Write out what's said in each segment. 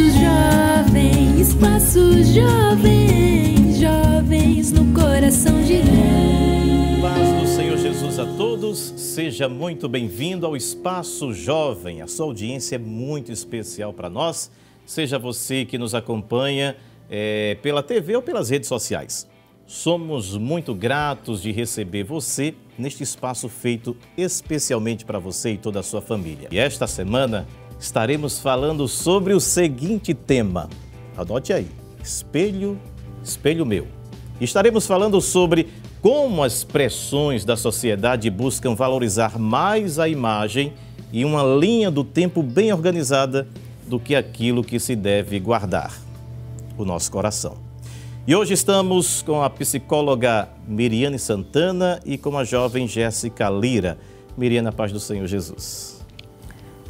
Espaço Jovem, Espaço Jovem, jovens no coração de Deus. Paz do Senhor Jesus a todos, seja muito bem-vindo ao Espaço Jovem. A sua audiência é muito especial para nós, seja você que nos acompanha é, pela TV ou pelas redes sociais. Somos muito gratos de receber você neste espaço feito especialmente para você e toda a sua família. E esta semana estaremos falando sobre o seguinte tema. Anote aí: espelho, espelho meu. Estaremos falando sobre como as pressões da sociedade buscam valorizar mais a imagem e uma linha do tempo bem organizada do que aquilo que se deve guardar o nosso coração. E hoje estamos com a psicóloga Miriane Santana e com a jovem Jéssica Lira. Miriane, paz do Senhor Jesus.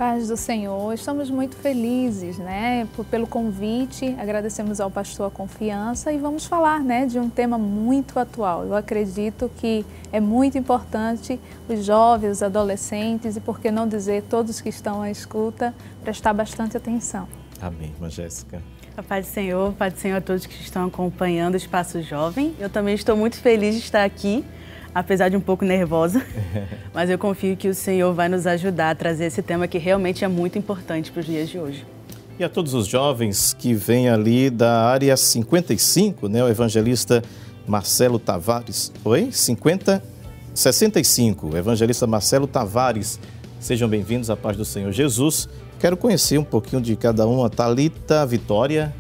Paz do Senhor, estamos muito felizes, né, pelo convite, agradecemos ao pastor a confiança e vamos falar, né, de um tema muito atual. Eu acredito que é muito importante os jovens, os adolescentes e, por que não dizer, todos que estão à escuta, prestar bastante atenção. Amém, irmã Jéssica. A paz do Senhor, a paz do Senhor a todos que estão acompanhando o Espaço Jovem. Eu também estou muito feliz de estar aqui, apesar de um pouco nervosa, mas eu confio que o Senhor vai nos ajudar a trazer esse tema que realmente é muito importante para os dias de hoje. E a todos os jovens que vêm ali da área 55, né, o evangelista Marcelo Tavares. Oi? 50 65, o evangelista Marcelo Tavares. Sejam bem-vindos à paz do Senhor Jesus. Quero conhecer um pouquinho de cada uma. Talita Vitória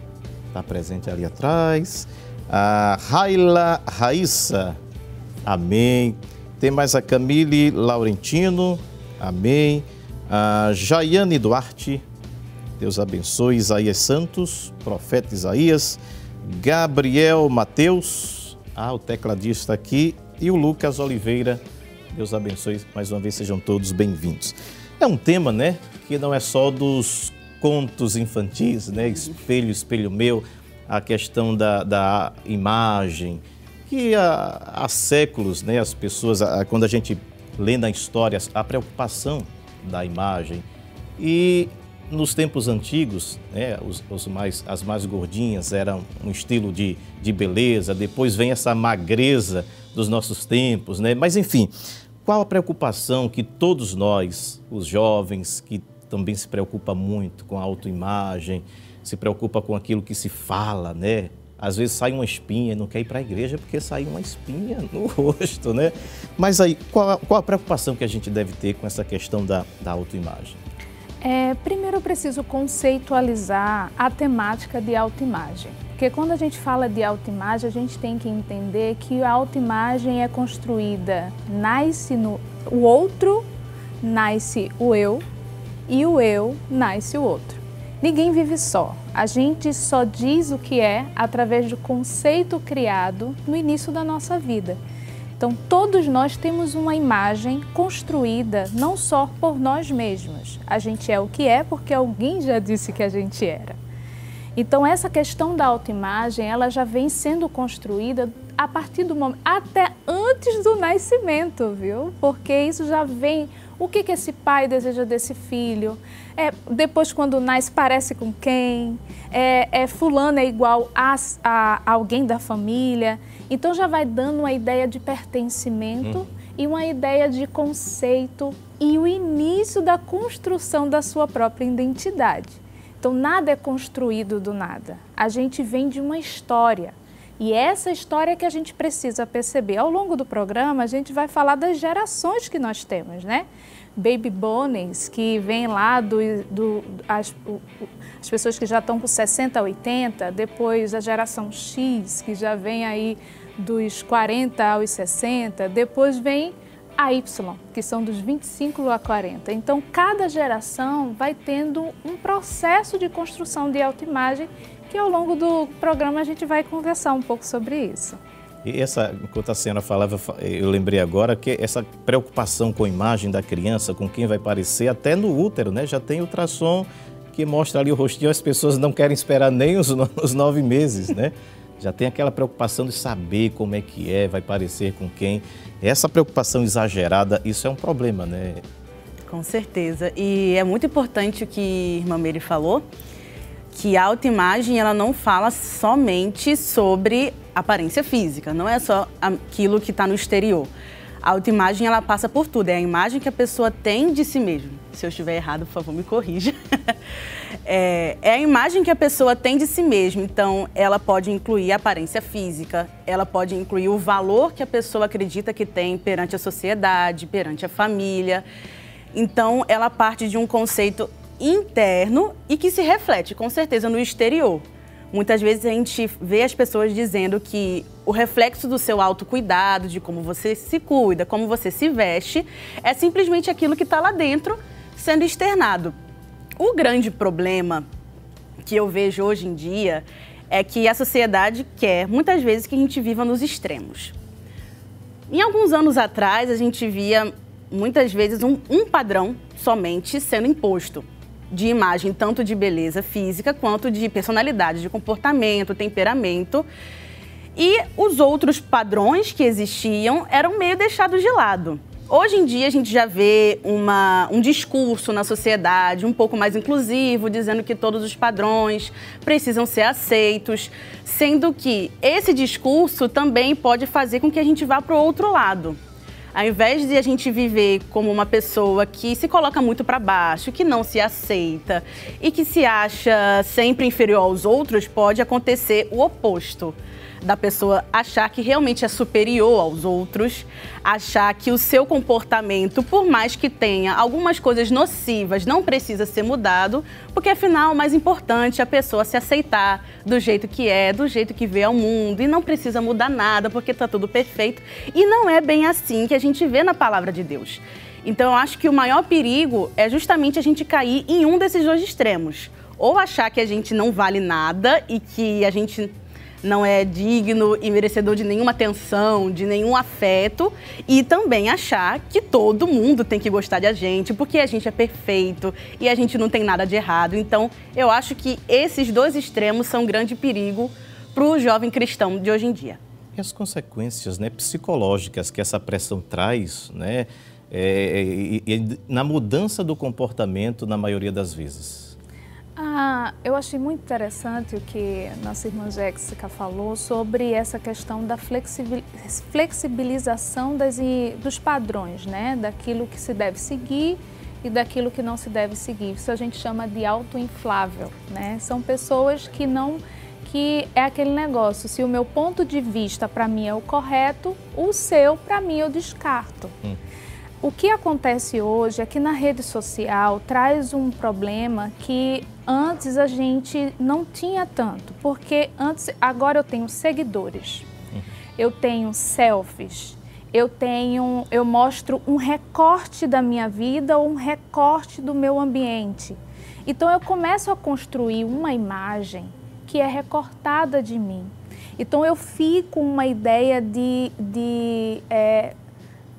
está presente ali atrás. A Raila Raíssa, amém. Tem mais a Camille Laurentino, amém. A Jaiane Duarte, Deus abençoe. Isaías Santos, profeta Isaías. Gabriel Mateus, ah, o tecladista aqui. E o Lucas Oliveira, Deus abençoe. Mais uma vez, sejam todos bem-vindos. É um tema, né, que não é só dos contos infantis, né, espelho, espelho meu, a questão da, da imagem, que há, há séculos, né, as pessoas, quando a gente lê na história, a preocupação da imagem. E nos tempos antigos, né, os, os, mais, as mais gordinhas eram um estilo de, de beleza, depois vem essa magreza dos nossos tempos, né? Mas enfim, qual a preocupação que todos nós, os jovens, que também se preocupa muito com a autoimagem, se preocupa com aquilo que se fala, né? Às vezes sai uma espinha, não quer ir para a igreja porque sai uma espinha no rosto, né? Mas aí, qual, qual a preocupação que a gente deve ter com essa questão da, da autoimagem? É, primeiro eu preciso conceitualizar a temática de autoimagem. Porque quando a gente fala de autoimagem, a gente tem que entender que a autoimagem é construída, nasce no o outro, nasce o eu e o eu nasce o outro. Ninguém vive só. A gente só diz o que é através do conceito criado no início da nossa vida. Então, todos nós temos uma imagem construída não só por nós mesmos. A gente é o que é porque alguém já disse que a gente era. Então essa questão da autoimagem, ela já vem sendo construída a partir do momento, até antes do nascimento, viu? Porque isso já vem, o que, que esse pai deseja desse filho? É, depois quando nasce, parece com quem? É, é fulano é igual a, a, alguém da família. Então já vai dando uma ideia de pertencimento e uma ideia de conceito e o início da construção da sua própria identidade. Então, nada é construído do nada. A gente vem de uma história. E essa história que a gente precisa perceber. Ao longo do programa, a gente vai falar das gerações que nós temos, né? Baby Bones, que vem lá do, do as, o, as pessoas que já estão com 60, 80, depois a geração X, que já vem aí dos 40 aos 60, depois vem a Y, que são dos 25 a 40. Então, cada geração vai tendo um processo de construção de autoimagem que ao longo do programa a gente vai conversar um pouco sobre isso. E essa, enquanto a senhora falava, eu lembrei agora que essa preocupação com a imagem da criança, com quem vai parecer, até no útero, né? Já tem ultrassom que mostra ali o rostinho, as pessoas não querem esperar nem os, os nove meses, né? Já tem aquela preocupação de saber como é que é, vai parecer com quem. Essa preocupação exagerada, isso é um problema, né? Com certeza. E é muito importante o que a irmã Meire falou. Que a autoimagem ela não fala somente sobre aparência física, não é só aquilo que está no exterior. A autoimagem ela passa por tudo, é a imagem que a pessoa tem de si mesma. Se eu estiver errado, por favor, me corrija. é, é, a imagem que a pessoa tem de si mesma. Então, ela pode incluir a aparência física, ela pode incluir o valor que a pessoa acredita que tem perante a sociedade, perante a família. Então, ela parte de um conceito interno e que se reflete, com certeza, no exterior. Muitas vezes a gente vê as pessoas dizendo que o reflexo do seu autocuidado, de como você se cuida, como você se veste, é simplesmente aquilo que está lá dentro sendo externado. O grande problema que eu vejo hoje em dia é que a sociedade quer, muitas vezes, que a gente viva nos extremos. Em alguns anos atrás, a gente via, muitas vezes, um, um padrão somente sendo imposto de imagem, tanto de beleza física quanto de personalidade, de comportamento, temperamento. E os outros padrões que existiam eram meio deixados de lado. Hoje em dia a gente já vê uma, um discurso na sociedade um pouco mais inclusivo, dizendo que todos os padrões precisam ser aceitos, sendo que esse discurso também pode fazer com que a gente vá para o outro lado. Ao invés de a gente viver como uma pessoa que se coloca muito para baixo, que não se aceita e que se acha sempre inferior aos outros, pode acontecer o oposto da pessoa achar que realmente é superior aos outros, achar que o seu comportamento, por mais que tenha algumas coisas nocivas, não precisa ser mudado, porque afinal o mais importante é a pessoa se aceitar do jeito que é, do jeito que vê ao mundo e não precisa mudar nada porque está tudo perfeito. E não é bem assim que a gente vê na palavra de Deus. Então eu acho que o maior perigo é justamente a gente cair em um desses dois extremos. Ou achar que a gente não vale nada e que a gente não é digno e merecedor de nenhuma atenção, de nenhum afeto, e também achar que todo mundo tem que gostar de a gente, porque a gente é perfeito e a gente não tem nada de errado. Então, eu acho que esses dois extremos são um grande perigo para o jovem cristão de hoje em dia. E as consequências né, psicológicas que essa pressão traz, né, é, é, é, na mudança do comportamento na maioria das vezes? Ah, eu achei muito interessante o que nossa irmã Jéssica falou sobre essa questão da flexibilização das, dos padrões, né? daquilo que se deve seguir e daquilo que não se deve seguir. Isso a gente chama de autoinflável. Né? São pessoas que não que é aquele negócio, se o meu ponto de vista para mim é o correto, o seu para mim eu descarto. Hum. O que acontece hoje é que na rede social traz um problema que antes a gente não tinha tanto, porque antes agora eu tenho seguidores, eu tenho selfies, eu tenho, eu mostro um recorte da minha vida ou um recorte do meu ambiente. Então eu começo a construir uma imagem que é recortada de mim. Então eu fico uma ideia de, de é,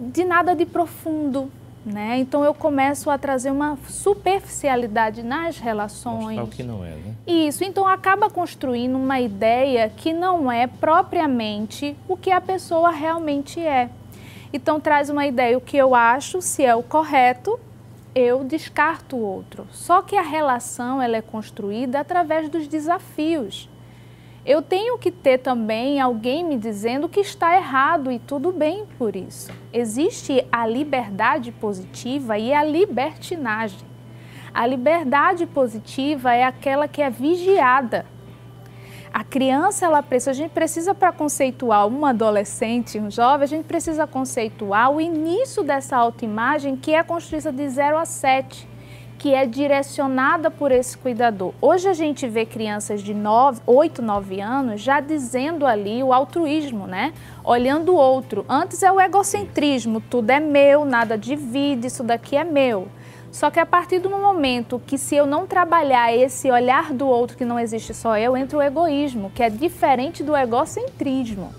de nada de profundo. Né? Então eu começo a trazer uma superficialidade nas relações. Mostrar o que não é, né? Isso, então acaba construindo uma ideia que não é propriamente o que a pessoa realmente é. Então traz uma ideia, o que eu acho, se é o correto, eu descarto o outro. Só que a relação ela é construída através dos desafios eu tenho que ter também alguém me dizendo que está errado e tudo bem por isso. Existe a liberdade positiva e a libertinagem. A liberdade positiva é aquela que é vigiada. A criança, ela precisa, a gente precisa para conceituar um adolescente, um jovem, a gente precisa conceituar o início dessa autoimagem que é construída de 0 a 7 que é direcionada por esse cuidador. Hoje a gente vê crianças de 9, 8, 9 anos já dizendo ali o altruísmo, né? Olhando o outro. Antes é o egocentrismo, tudo é meu, nada divide, isso daqui é meu. Só que a partir do momento que se eu não trabalhar esse olhar do outro que não existe só eu, entra o egoísmo, que é diferente do egocentrismo.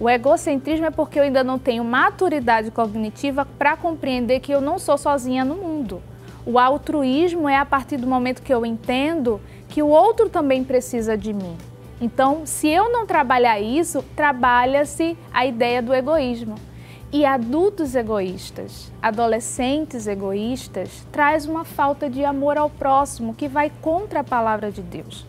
O egocentrismo é porque eu ainda não tenho maturidade cognitiva para compreender que eu não sou sozinha no mundo. O altruísmo é a partir do momento que eu entendo que o outro também precisa de mim. Então, se eu não trabalhar isso, trabalha-se a ideia do egoísmo. e adultos egoístas, adolescentes egoístas, traz uma falta de amor ao próximo que vai contra a palavra de Deus.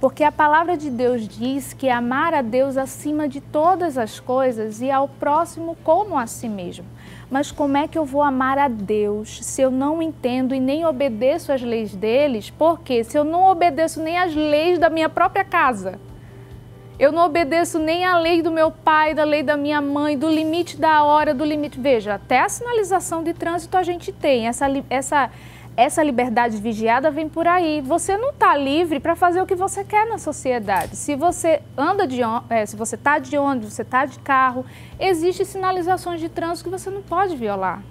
Porque a palavra de Deus diz que amar a Deus acima de todas as coisas e ao próximo como a si mesmo. Mas como é que eu vou amar a Deus se eu não entendo e nem obedeço às leis deles? Porque se eu não obedeço nem às leis da minha própria casa, eu não obedeço nem à lei do meu pai, da lei da minha mãe, do limite da hora, do limite. Veja, até a sinalização de trânsito a gente tem. Essa, essa, essa liberdade vigiada vem por aí. Você não está livre para fazer o que você quer na sociedade. Se você anda de é, se você está de ônibus, você está de carro, existem sinalizações de trânsito que você não pode violar.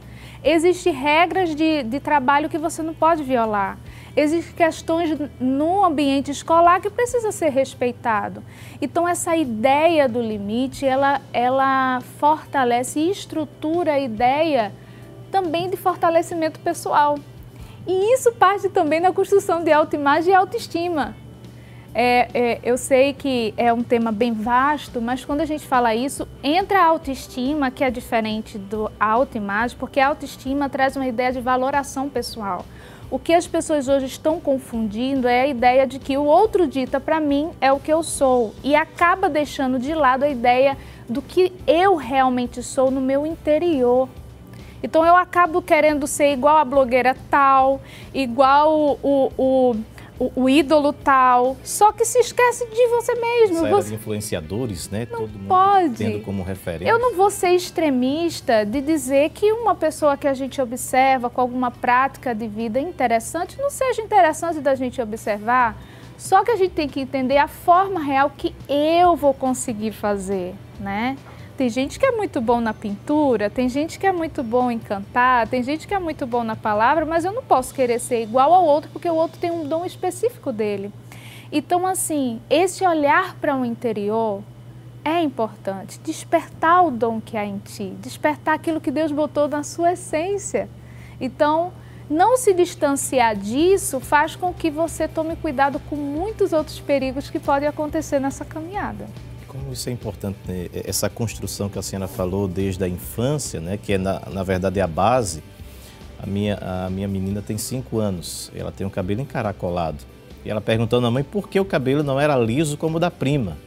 Existem regras de, de trabalho que você não pode violar. Existem questões no ambiente escolar que precisa ser respeitado. Então essa ideia do limite, ela, ela fortalece e estrutura a ideia também de fortalecimento pessoal. E isso parte também da construção de autoimagem e autoestima. É, é, eu sei que é um tema bem vasto, mas quando a gente fala isso, entra a autoestima, que é diferente do autoimagem, porque a autoestima traz uma ideia de valoração pessoal. O que as pessoas hoje estão confundindo é a ideia de que o outro dita para mim é o que eu sou e acaba deixando de lado a ideia do que eu realmente sou no meu interior. Então eu acabo querendo ser igual a blogueira tal, igual o, o, o o, ídolo tal, só que se esquece de você mesmo. Essa você... influenciadores, né? Não Todo pode. tendo como referência. Eu não vou ser extremista de dizer que uma pessoa que a gente observa com alguma prática de vida interessante não seja interessante da gente observar. Só que a gente tem que entender a forma real que eu vou conseguir fazer, né? Tem gente que é muito bom na pintura, tem gente que é muito bom em cantar, tem gente que é muito bom na palavra, mas eu não posso querer ser igual ao outro porque o outro tem um dom específico dele. Então, assim, esse olhar para o interior é importante. Despertar o dom que há em ti, despertar aquilo que Deus botou na sua essência. Então, não se distanciar disso faz com que você tome cuidado com muitos outros perigos que podem acontecer nessa caminhada. Como isso é importante, né? essa construção que a senhora falou desde a infância, né? que é na, na verdade é a base. A minha, a minha menina tem cinco anos, ela tem o cabelo encaracolado. E ela perguntando à mãe por que o cabelo não era liso como o da prima.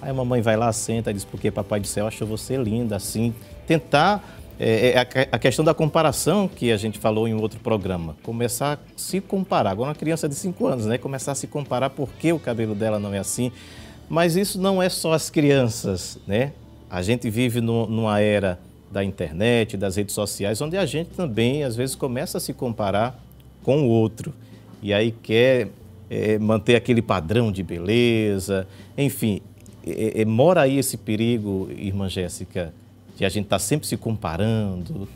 Aí a mamãe vai lá, senta e diz, porque Papai do Céu achou você linda, assim. Tentar, é, é, a, questão da comparação que a gente falou em outro programa. Começar a se comparar. Agora uma criança de cinco anos, né? Começar a se comparar por que o cabelo dela não é assim. Mas isso não é só as crianças, né? A gente vive no, numa era da internet, das redes sociais, onde a gente também, às vezes, começa a se comparar com o outro. E aí quer é, manter aquele padrão de beleza. Enfim, é, é, mora aí esse perigo, irmã Jéssica, de a gente estar tá sempre se comparando.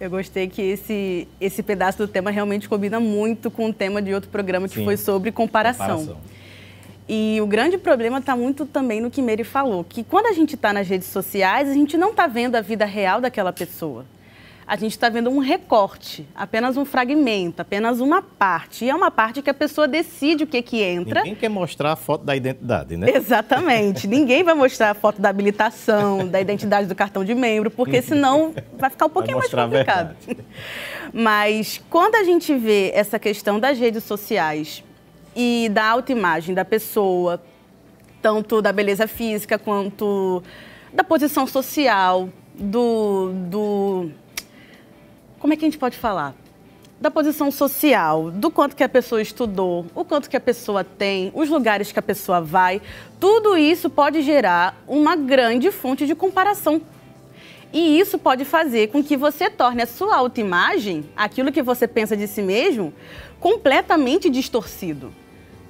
Eu gostei que esse, esse pedaço do tema realmente combina muito com o tema de outro programa que Sim, foi sobre comparação. comparação. E o grande problema está muito também no que Mary falou, que quando a gente está nas redes sociais, a gente não está vendo a vida real daquela pessoa. A gente está vendo um recorte, apenas um fragmento, apenas uma parte. E é uma parte que a pessoa decide o que, que entra. Ninguém quer mostrar a foto da identidade, né? Exatamente. Ninguém vai mostrar a foto da habilitação, da identidade do cartão de membro, porque senão vai ficar um pouquinho mais complicado. Mas quando a gente vê essa questão das redes sociais e da autoimagem da pessoa, tanto da beleza física quanto da posição social, do, do. Como é que a gente pode falar? Da posição social, do quanto que a pessoa estudou, o quanto que a pessoa tem, os lugares que a pessoa vai, tudo isso pode gerar uma grande fonte de comparação. E isso pode fazer com que você torne a sua autoimagem, aquilo que você pensa de si mesmo, completamente distorcido.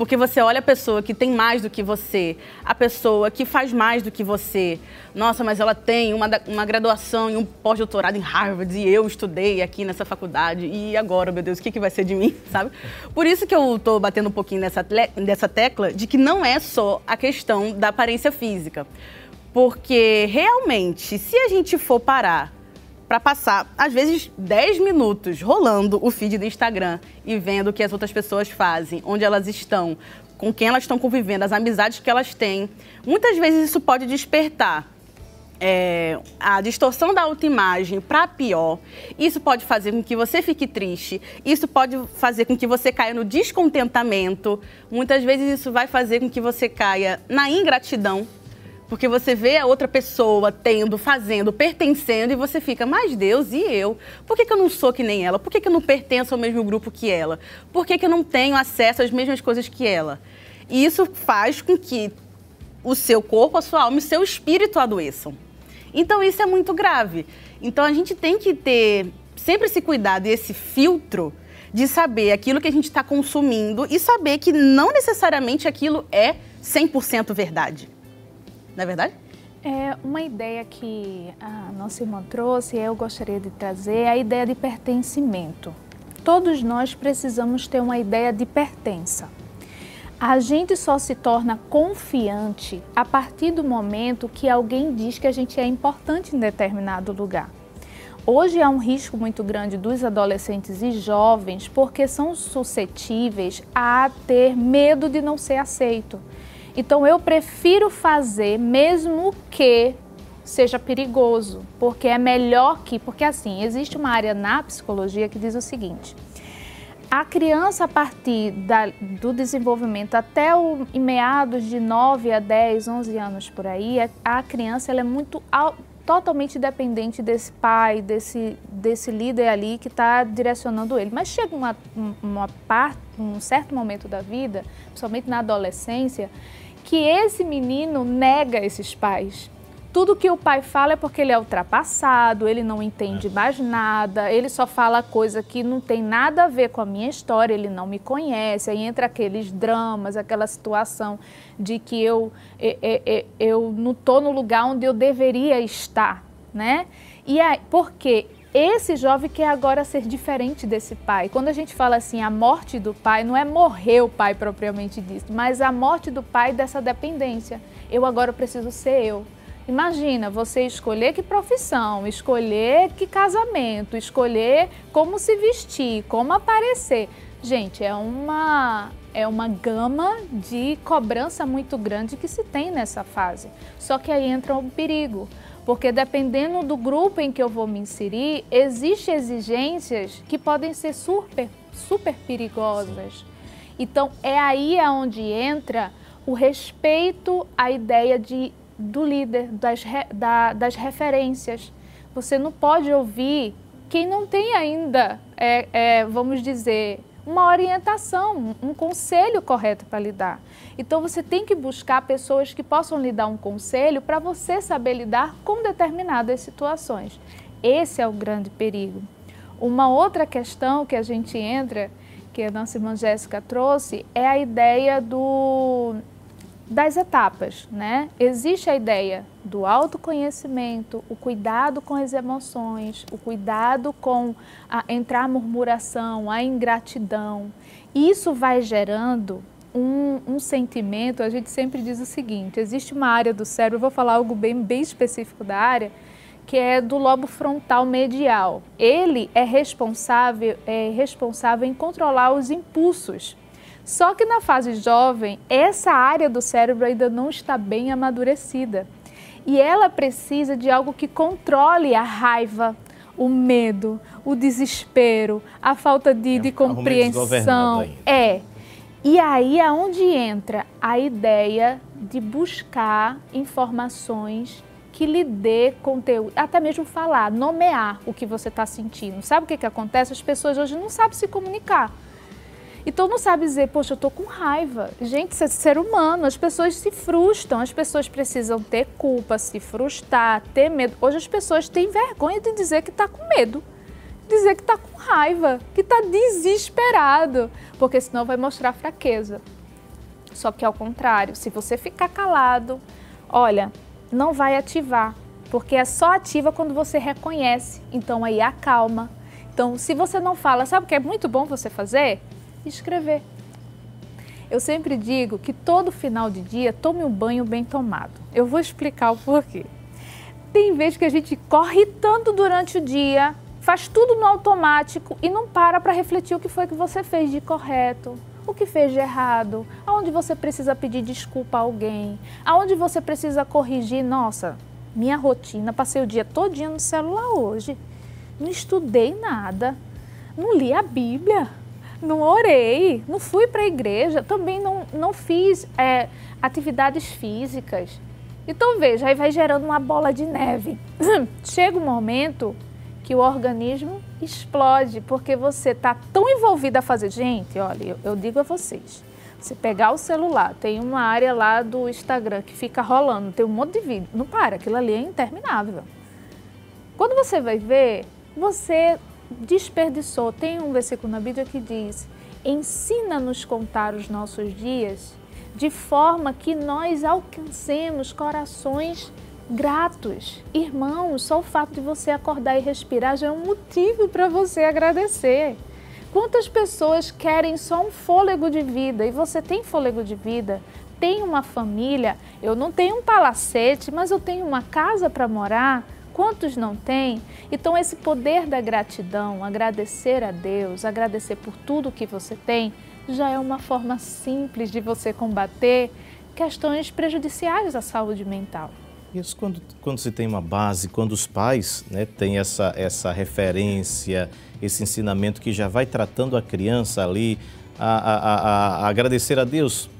Porque você olha a pessoa que tem mais do que você, a pessoa que faz mais do que você. Nossa, mas ela tem uma, uma graduação e um pós-doutorado em Harvard e eu estudei aqui nessa faculdade. E agora, meu Deus, o que, que vai ser de mim, sabe? Por isso que eu estou batendo um pouquinho nessa, nessa tecla de que não é só a questão da aparência física. Porque realmente, se a gente for parar para passar, às vezes, 10 minutos rolando o feed do Instagram e vendo o que as outras pessoas fazem, onde elas estão, com quem elas estão convivendo, as amizades que elas têm. Muitas vezes isso pode despertar é, a distorção da autoimagem para pior, isso pode fazer com que você fique triste, isso pode fazer com que você caia no descontentamento, muitas vezes isso vai fazer com que você caia na ingratidão, porque você vê a outra pessoa tendo, fazendo, pertencendo e você fica, mas Deus, e eu? Por que, que eu não sou que nem ela? Por que, que eu não pertenço ao mesmo grupo que ela? Por que, que eu não tenho acesso às mesmas coisas que ela? E isso faz com que o seu corpo, a sua alma e o seu espírito adoeçam. Então isso é muito grave. Então a gente tem que ter sempre esse cuidado e esse filtro de saber aquilo que a gente está consumindo e saber que não necessariamente aquilo é 100% verdade. Não é verdade? É uma ideia que a nossa irmã trouxe e eu gostaria de trazer é a ideia de pertencimento. Todos nós precisamos ter uma ideia de pertença. A gente só se torna confiante a partir do momento que alguém diz que a gente é importante em determinado lugar. Hoje há um risco muito grande dos adolescentes e jovens porque são suscetíveis a ter medo de não ser aceito. Então eu prefiro fazer mesmo que seja perigoso, porque é melhor que, porque assim, existe uma área na psicologia que diz o seguinte: a criança, a partir da, do desenvolvimento até o, meados de 9 a 10, 11 anos por aí, é, a criança ela é muito totalmente dependente desse pai, desse, desse líder ali que está direcionando ele. Mas chega uma, uma parte, um certo momento da vida, principalmente na adolescência, que esse menino nega esses pais tudo que o pai fala é porque ele é ultrapassado, ele não entende é. mais nada, ele só fala coisa que não tem nada a ver com a minha história, ele não me conhece. Aí entra aqueles dramas, aquela situação de que eu, eu, eu, eu não estou no lugar onde eu deveria estar, né? E aí, porque esse jovem quer agora ser diferente desse pai. Quando a gente fala assim, a morte do pai, não é morrer o pai propriamente dito, mas a morte do pai dessa dependência. Eu agora preciso ser eu. Imagina você escolher que profissão, escolher que casamento, escolher como se vestir, como aparecer. Gente, é uma é uma gama de cobrança muito grande que se tem nessa fase. Só que aí entra um perigo, porque dependendo do grupo em que eu vou me inserir, existem exigências que podem ser super super perigosas. Então é aí aonde entra o respeito à ideia de do líder, das, da, das referências. Você não pode ouvir quem não tem ainda, é, é, vamos dizer, uma orientação, um conselho correto para lidar. Então você tem que buscar pessoas que possam lhe dar um conselho para você saber lidar com determinadas situações. Esse é o grande perigo. Uma outra questão que a gente entra, que a nossa irmã Jéssica trouxe, é a ideia do das etapas, né? Existe a ideia do autoconhecimento, o cuidado com as emoções, o cuidado com a, entrar a murmuração, a ingratidão. Isso vai gerando um, um, sentimento, a gente sempre diz o seguinte, existe uma área do cérebro, eu vou falar algo bem, bem específico da área, que é do lobo frontal medial. Ele é responsável, é responsável em controlar os impulsos só que na fase jovem, essa área do cérebro ainda não está bem amadurecida. E ela precisa de algo que controle a raiva, o medo, o desespero, a falta de, é de compreensão. É. E aí é onde entra a ideia de buscar informações que lhe dê conteúdo, até mesmo falar, nomear o que você está sentindo. Sabe o que, que acontece? As pessoas hoje não sabem se comunicar. Então não sabe dizer, poxa, eu estou com raiva. Gente, isso é ser humano, as pessoas se frustram, as pessoas precisam ter culpa, se frustrar, ter medo. Hoje as pessoas têm vergonha de dizer que está com medo, dizer que está com raiva, que está desesperado, porque senão vai mostrar fraqueza. Só que ao contrário, se você ficar calado, olha, não vai ativar, porque é só ativa quando você reconhece. Então aí acalma. Então, se você não fala, sabe o que é muito bom você fazer? Escrever. Eu sempre digo que todo final de dia tome um banho bem tomado. Eu vou explicar o porquê. Tem vezes que a gente corre tanto durante o dia, faz tudo no automático e não para para refletir o que foi que você fez de correto, o que fez de errado, aonde você precisa pedir desculpa a alguém, aonde você precisa corrigir. Nossa, minha rotina, passei o dia todinho no celular hoje. Não estudei nada, não li a Bíblia, não orei, não fui para a igreja, também não, não fiz é, atividades físicas. Então veja, aí vai gerando uma bola de neve. Chega um momento que o organismo explode, porque você está tão envolvido a fazer. Gente, olha, eu, eu digo a vocês, você pegar o celular, tem uma área lá do Instagram que fica rolando, tem um monte de vídeo. Não para, aquilo ali é interminável. Quando você vai ver, você desperdiçou. Tem um versículo na Bíblia que diz: Ensina-nos contar os nossos dias de forma que nós alcancemos corações gratos. Irmãos, só o fato de você acordar e respirar já é um motivo para você agradecer. Quantas pessoas querem só um fôlego de vida e você tem fôlego de vida? Tem uma família? Eu não tenho um palacete, mas eu tenho uma casa para morar. Quantos não têm? Então, esse poder da gratidão, agradecer a Deus, agradecer por tudo que você tem, já é uma forma simples de você combater questões prejudiciais à saúde mental. Isso quando, quando se tem uma base, quando os pais né, têm essa, essa referência, esse ensinamento que já vai tratando a criança ali a, a, a, a agradecer a Deus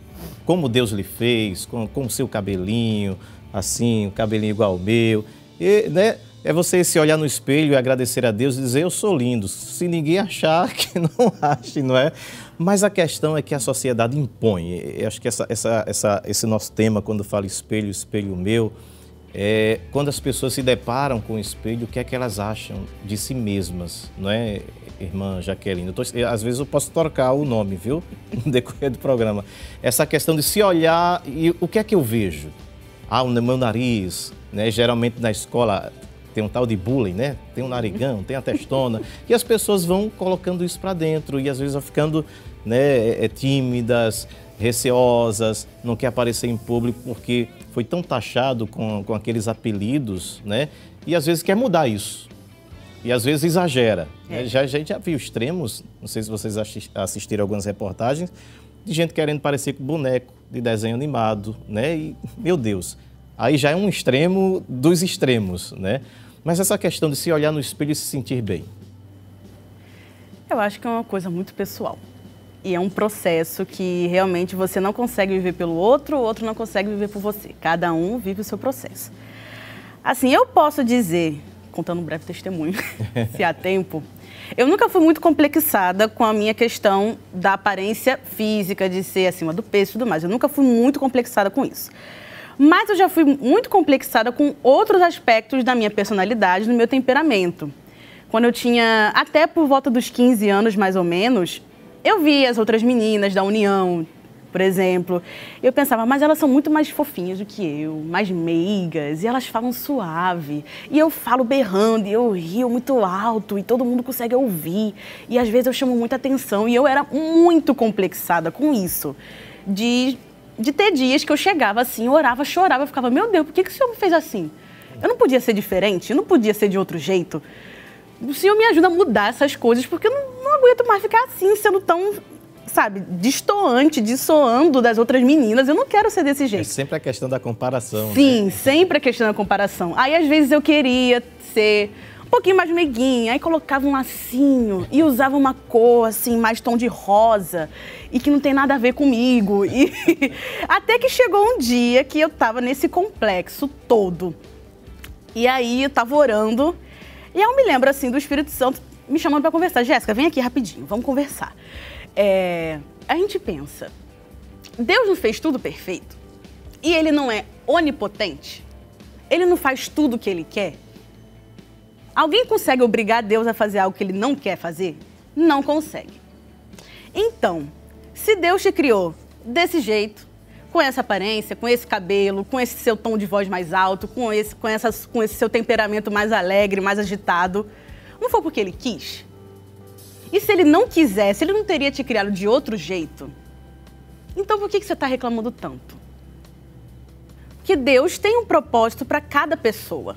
como Deus lhe fez, com o seu cabelinho, assim, o cabelinho igual ao meu. E, né, é você se olhar no espelho e agradecer a Deus e dizer, eu sou lindo. Se ninguém achar, que não ache, não é? Mas a questão é que a sociedade impõe. Eu acho que essa, essa, essa, esse nosso tema, quando fala espelho, espelho meu, é, quando as pessoas se deparam com o espelho, o que é que elas acham de si mesmas, não é, irmã Jaqueline? Tô, às vezes eu posso trocar o nome, viu, no decorrer do programa. Essa questão de se olhar e o que é que eu vejo? Ah, o meu nariz, né? Geralmente na escola tem um tal de bullying, né? Tem um narigão, tem a testona, e as pessoas vão colocando isso para dentro e às vezes vão ficando né, é, tímidas, receosas, não quer aparecer em público porque foi tão taxado com, com aqueles apelidos, né? E às vezes quer mudar isso. E às vezes exagera. Né? É. Já, a gente já viu extremos, não sei se vocês assistiram algumas reportagens, de gente querendo parecer com boneco de desenho animado, né? E, meu Deus, aí já é um extremo dos extremos, né? Mas essa questão de se olhar no espelho e se sentir bem. Eu acho que é uma coisa muito pessoal. E é um processo que realmente você não consegue viver pelo outro, o outro não consegue viver por você. Cada um vive o seu processo. Assim, eu posso dizer, contando um breve testemunho, se há tempo, eu nunca fui muito complexada com a minha questão da aparência física, de ser acima do peso e tudo mais. Eu nunca fui muito complexada com isso. Mas eu já fui muito complexada com outros aspectos da minha personalidade, do meu temperamento. Quando eu tinha, até por volta dos 15 anos mais ou menos, eu via as outras meninas da União, por exemplo. Eu pensava, mas elas são muito mais fofinhas do que eu, mais meigas, e elas falam suave. E eu falo berrando, e eu rio muito alto, e todo mundo consegue ouvir. E às vezes eu chamo muita atenção, e eu era muito complexada com isso. De, de ter dias que eu chegava assim, orava, chorava, eu ficava, meu Deus, por que, que o senhor me fez assim? Eu não podia ser diferente, eu não podia ser de outro jeito o Senhor me ajuda a mudar essas coisas, porque eu não, não aguento mais ficar assim, sendo tão sabe, destoante, dissoando das outras meninas. Eu não quero ser desse jeito. É sempre a questão da comparação. Sim, né? sempre a questão da comparação. Aí, às vezes, eu queria ser pouquinho mais meiguinha, aí colocava um lacinho e usava uma cor, assim, mais tom de rosa e que não tem nada a ver comigo. E até que chegou um dia que eu tava nesse complexo todo. E aí, eu tava orando e eu me lembro, assim, do Espírito Santo me chamando para conversar. Jéssica, vem aqui rapidinho, vamos conversar. É, a gente pensa, Deus não fez tudo perfeito? E ele não é onipotente? Ele não faz tudo o que ele quer? Alguém consegue obrigar Deus a fazer algo que ele não quer fazer? Não consegue. Então, se Deus te criou desse jeito, com essa aparência, com esse cabelo, com esse seu tom de voz mais alto, com esse, com, essas, com esse seu temperamento mais alegre, mais agitado. Não foi porque ele quis? E se ele não quisesse, ele não teria te criado de outro jeito? Então por que, que você está reclamando tanto? Que Deus tem um propósito para cada pessoa.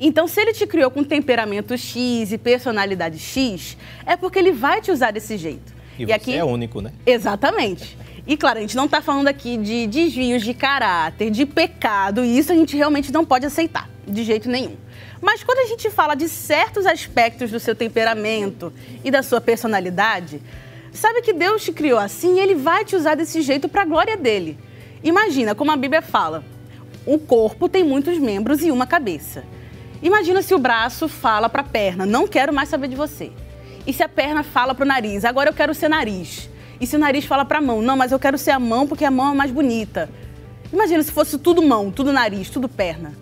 Então, se ele te criou com temperamento X e personalidade X, é porque ele vai te usar desse jeito. E, e você aqui... é único, né? Exatamente. E claro, a gente não está falando aqui de desvios de caráter, de pecado, e isso a gente realmente não pode aceitar, de jeito nenhum. Mas quando a gente fala de certos aspectos do seu temperamento e da sua personalidade, sabe que Deus te criou assim e ele vai te usar desse jeito para a glória dele. Imagina, como a Bíblia fala, o corpo tem muitos membros e uma cabeça. Imagina se o braço fala para a perna, não quero mais saber de você. E se a perna fala para o nariz, agora eu quero ser nariz. E se o nariz fala para a mão, não, mas eu quero ser a mão porque a mão é mais bonita. Imagina se fosse tudo mão, tudo nariz, tudo perna.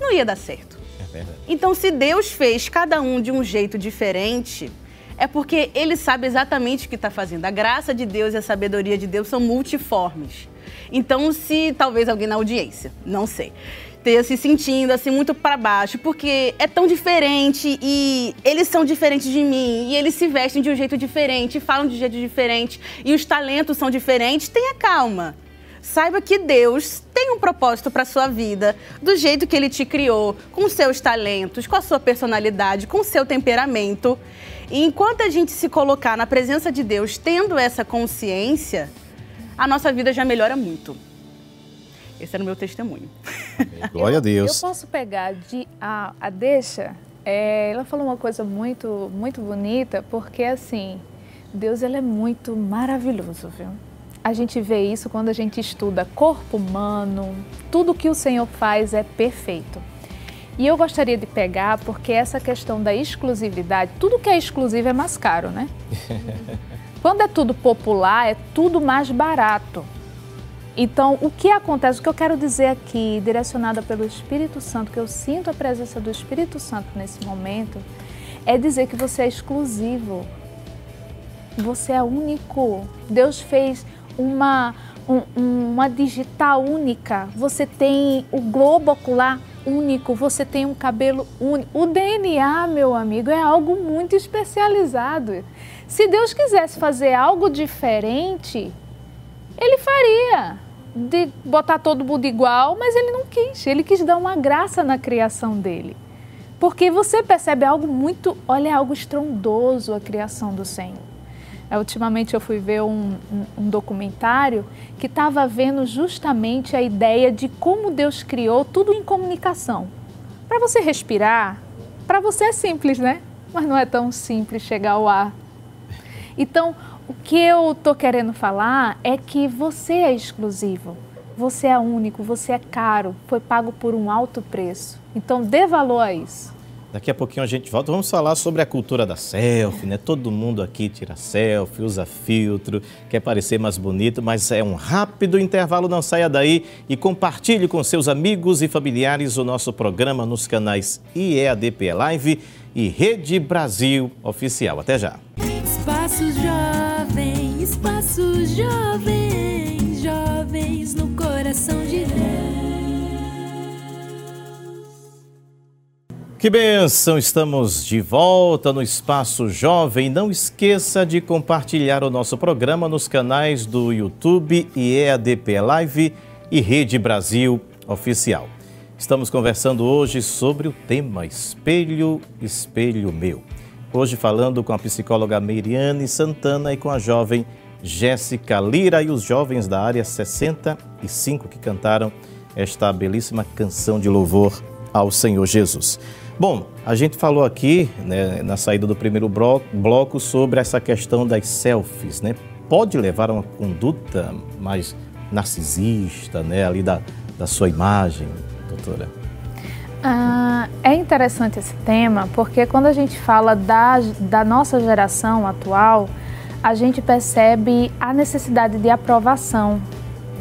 Não ia dar certo. É verdade. Então, se Deus fez cada um de um jeito diferente, é porque ele sabe exatamente o que está fazendo. A graça de Deus e a sabedoria de Deus são multiformes. Então, se talvez alguém na audiência, não sei, ter se sentindo assim muito para baixo, porque é tão diferente e eles são diferentes de mim e eles se vestem de um jeito diferente, falam de um jeito diferente e os talentos são diferentes, tenha calma. Saiba que Deus tem um propósito para sua vida, do jeito que ele te criou, com seus talentos, com a sua personalidade, com seu temperamento. E enquanto a gente se colocar na presença de Deus, tendo essa consciência, a nossa vida já melhora muito. Esse era o meu testemunho. Glória a Deus. Eu posso pegar de, a, a deixa. É, ela falou uma coisa muito, muito bonita, porque assim, Deus ele é muito maravilhoso, viu? A gente vê isso quando a gente estuda corpo humano, tudo que o Senhor faz é perfeito. E eu gostaria de pegar porque essa questão da exclusividade, tudo que é exclusivo é mais caro, né? Quando é tudo popular, é tudo mais barato. Então, o que acontece, o que eu quero dizer aqui, direcionada pelo Espírito Santo, que eu sinto a presença do Espírito Santo nesse momento, é dizer que você é exclusivo. Você é único. Deus fez uma, um, uma digital única. Você tem o globo ocular único, você tem um cabelo único. O DNA, meu amigo, é algo muito especializado. Se Deus quisesse fazer algo diferente, ele faria de botar todo mundo igual, mas ele não quis. Ele quis dar uma graça na criação dele. Porque você percebe algo muito, olha, algo estrondoso a criação do Senhor. É, ultimamente eu fui ver um, um, um documentário que estava vendo justamente a ideia de como Deus criou tudo em comunicação. Para você respirar, para você é simples, né? Mas não é tão simples chegar ao ar. Então, o que eu estou querendo falar é que você é exclusivo, você é único, você é caro, foi pago por um alto preço. Então dê valor a isso. Daqui a pouquinho a gente volta. Vamos falar sobre a cultura da selfie, né? Todo mundo aqui tira selfie, usa filtro, quer parecer mais bonito, mas é um rápido intervalo. Não saia daí e compartilhe com seus amigos e familiares o nosso programa nos canais IEADP Live e Rede Brasil Oficial. Até já. Jovem, jovens no coração de Deus. Que bênção! Estamos de volta no Espaço Jovem. Não esqueça de compartilhar o nosso programa nos canais do YouTube e EADP Live e Rede Brasil Oficial. Estamos conversando hoje sobre o tema Espelho, Espelho Meu. Hoje falando com a psicóloga Meiriane Santana e com a jovem Jéssica Lira e os jovens da área 65 que cantaram esta belíssima canção de louvor ao Senhor Jesus. Bom, a gente falou aqui né, na saída do primeiro bloco sobre essa questão das selfies, né? Pode levar a uma conduta mais narcisista, né, ali da, da sua imagem, doutora? Ah, é interessante esse tema porque quando a gente fala da, da nossa geração atual, a gente percebe a necessidade de aprovação,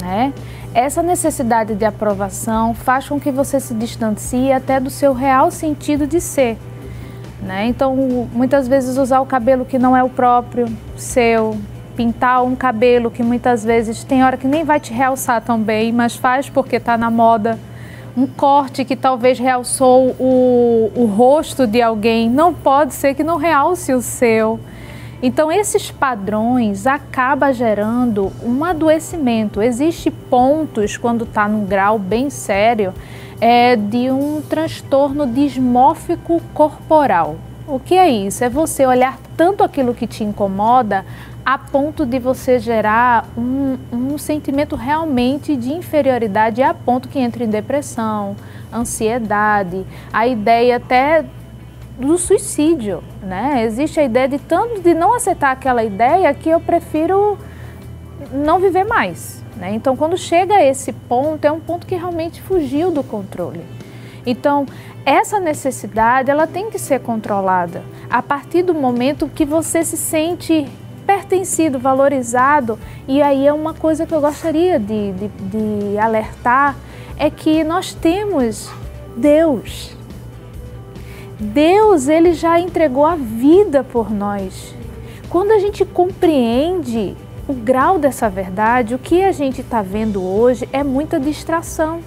né? Essa necessidade de aprovação faz com que você se distancie até do seu real sentido de ser. Né? Então, muitas vezes usar o cabelo que não é o próprio seu, pintar um cabelo que muitas vezes tem hora que nem vai te realçar tão bem, mas faz porque está na moda um corte que talvez realçou o, o rosto de alguém, não pode ser que não realce o seu. Então, esses padrões acabam gerando um adoecimento. Existem pontos, quando está num grau bem sério, é, de um transtorno dismórfico corporal. O que é isso? É você olhar tanto aquilo que te incomoda a ponto de você gerar um, um sentimento realmente de inferioridade, a ponto que entra em depressão, ansiedade, a ideia até do suicídio, né? Existe a ideia de tanto de não aceitar aquela ideia que eu prefiro não viver mais, né? Então, quando chega a esse ponto, é um ponto que realmente fugiu do controle. Então, essa necessidade, ela tem que ser controlada a partir do momento que você se sente pertencido, valorizado. E aí é uma coisa que eu gostaria de, de, de alertar, é que nós temos Deus. Deus, ele já entregou a vida por nós. Quando a gente compreende o grau dessa verdade, o que a gente está vendo hoje é muita distração.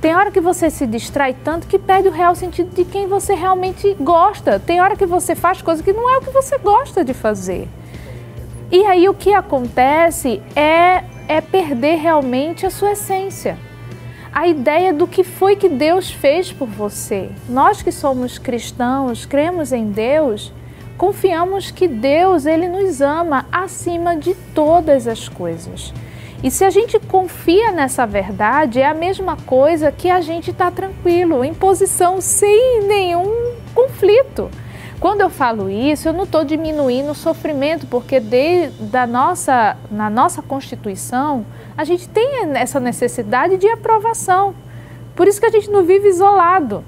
Tem hora que você se distrai tanto que perde o real sentido de quem você realmente gosta. Tem hora que você faz coisas que não é o que você gosta de fazer. E aí o que acontece é, é perder realmente a sua essência. A ideia do que foi que Deus fez por você. Nós que somos cristãos, cremos em Deus, confiamos que Deus ele nos ama acima de todas as coisas. E se a gente confia nessa verdade, é a mesma coisa que a gente está tranquilo, em posição sem nenhum conflito. Quando eu falo isso, eu não estou diminuindo o sofrimento, porque de, da nossa, na nossa Constituição, a gente tem essa necessidade de aprovação. Por isso que a gente não vive isolado.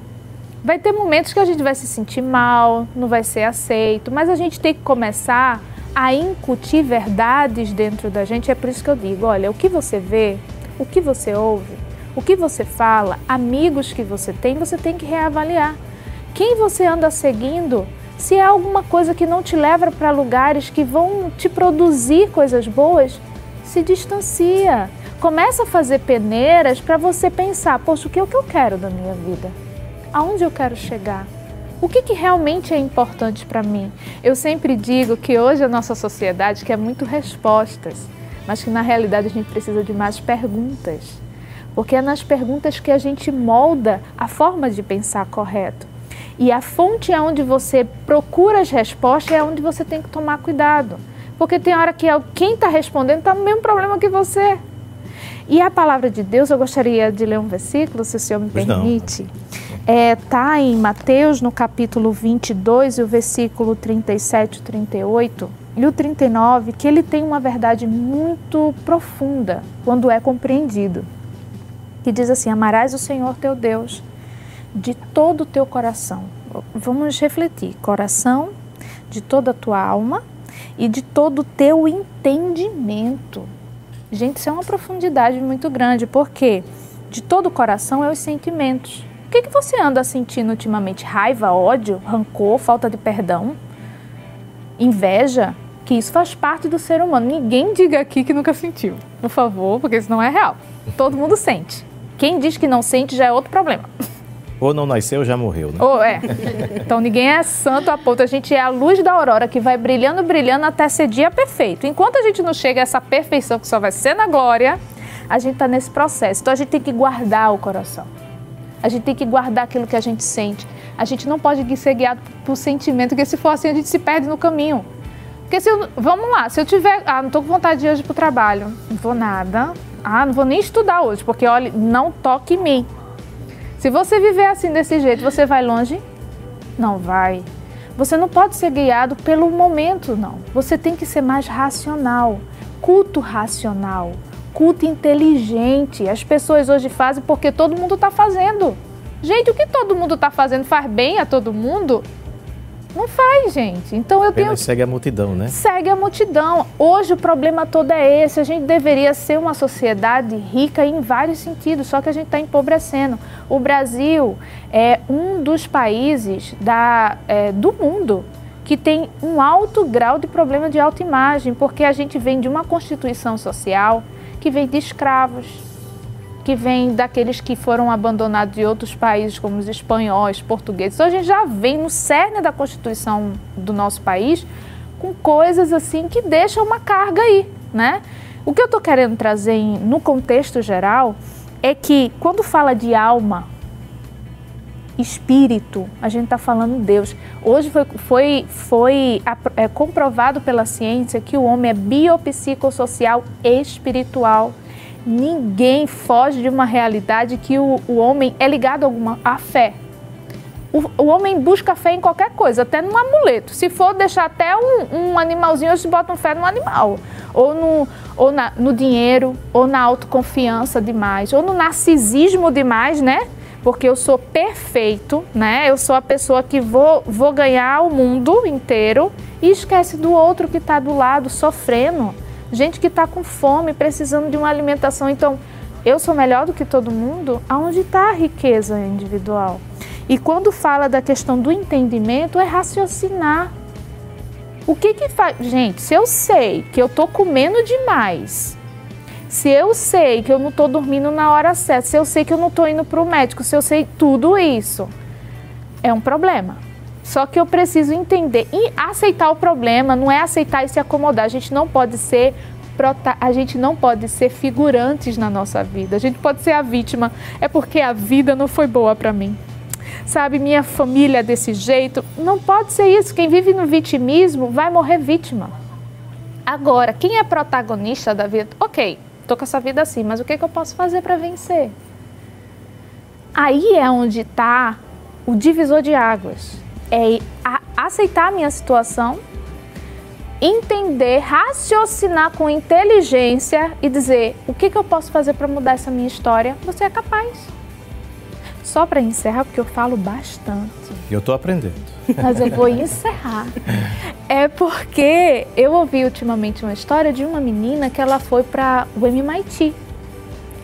Vai ter momentos que a gente vai se sentir mal, não vai ser aceito, mas a gente tem que começar a incutir verdades dentro da gente. É por isso que eu digo: olha, o que você vê, o que você ouve, o que você fala, amigos que você tem, você tem que reavaliar. Quem você anda seguindo se é alguma coisa que não te leva para lugares que vão te produzir coisas boas, se distancia. Começa a fazer peneiras para você pensar, poxa, o que é o que eu quero da minha vida? Aonde eu quero chegar? O que, que realmente é importante para mim? Eu sempre digo que hoje a nossa sociedade quer muito respostas, mas que na realidade a gente precisa de mais perguntas. Porque é nas perguntas que a gente molda a forma de pensar correto. E a fonte é onde você procura as respostas é onde você tem que tomar cuidado. Porque tem hora que quem está respondendo está no mesmo problema que você. E a palavra de Deus, eu gostaria de ler um versículo, se o senhor me permite. Está é, tá em Mateus, no capítulo 22, e o versículo 37 e 38, e o 39, que ele tem uma verdade muito profunda quando é compreendido. Que diz assim: Amarás o Senhor teu Deus de todo o teu coração. Vamos refletir: coração, de toda a tua alma e de todo o teu entendimento. Gente, isso é uma profundidade muito grande, porque de todo o coração é os sentimentos. O que, que você anda sentindo ultimamente? Raiva, ódio, rancor, falta de perdão, inveja? Que isso faz parte do ser humano. Ninguém diga aqui que nunca sentiu, por favor, porque isso não é real. Todo mundo sente. Quem diz que não sente já é outro problema. Ou não nasceu, já morreu, né? Ou é. Então ninguém é santo a ponto. A gente é a luz da aurora que vai brilhando, brilhando até ser dia perfeito. Enquanto a gente não chega a essa perfeição que só vai ser na glória, a gente está nesse processo. Então a gente tem que guardar o coração. A gente tem que guardar aquilo que a gente sente. A gente não pode ser guiado por sentimento, porque se for assim a gente se perde no caminho. Porque se eu, vamos lá, se eu tiver, ah, não estou com vontade de ir hoje para o trabalho, não vou nada, ah, não vou nem estudar hoje, porque olha, não toque em mim. Se você viver assim desse jeito, você vai longe? Não vai. Você não pode ser guiado pelo momento, não. Você tem que ser mais racional, culto racional, culto inteligente. As pessoas hoje fazem porque todo mundo está fazendo. Gente, o que todo mundo está fazendo faz bem a todo mundo? Não faz, gente. Então eu Apenas tenho. Segue a multidão, né? Segue a multidão. Hoje o problema todo é esse. A gente deveria ser uma sociedade rica em vários sentidos, só que a gente está empobrecendo. O Brasil é um dos países da, é, do mundo que tem um alto grau de problema de autoimagem, porque a gente vem de uma constituição social que vem de escravos, que vem daqueles que foram abandonados de outros países, como os espanhóis, portugueses. A gente já vem no cerne da Constituição do nosso país com coisas assim que deixam uma carga aí, né? O que eu estou querendo trazer em, no contexto geral é que quando fala de alma, espírito, a gente está falando Deus. Hoje foi, foi, foi é, comprovado pela ciência que o homem é biopsicossocial espiritual. Ninguém foge de uma realidade que o, o homem é ligado a alguma à fé. O, o, homem busca fé em qualquer coisa, até num amuleto. Se for deixar até um, um animalzinho, eles botam fé no animal. Ou, no, ou na, no dinheiro, ou na autoconfiança demais, ou no narcisismo demais, né? Porque eu sou perfeito, né? Eu sou a pessoa que vou, vou ganhar o mundo inteiro e esquece do outro que está do lado sofrendo. Gente que está com fome, precisando de uma alimentação. Então, eu sou melhor do que todo mundo? Aonde está a riqueza individual? E quando fala da questão do entendimento, é raciocinar. O que que faz? Gente, se eu sei que eu estou comendo demais, se eu sei que eu não estou dormindo na hora certa, se eu sei que eu não estou indo para o médico, se eu sei tudo isso, é um problema. Só que eu preciso entender e aceitar o problema, não é aceitar e se acomodar. A gente não pode ser a gente não pode ser figurantes na nossa vida. A gente pode ser a vítima, é porque a vida não foi boa para mim sabe, minha família é desse jeito. Não pode ser isso. Quem vive no vitimismo vai morrer vítima. Agora, quem é protagonista da vida? Ok, tô com essa vida assim, mas o que, que eu posso fazer para vencer? Aí é onde está o divisor de águas. É aceitar a minha situação, entender, raciocinar com inteligência e dizer o que, que eu posso fazer para mudar essa minha história. Você é capaz. Só para encerrar, porque eu falo bastante. Eu estou aprendendo. Mas eu vou encerrar. É porque eu ouvi ultimamente uma história de uma menina que ela foi para o MIT,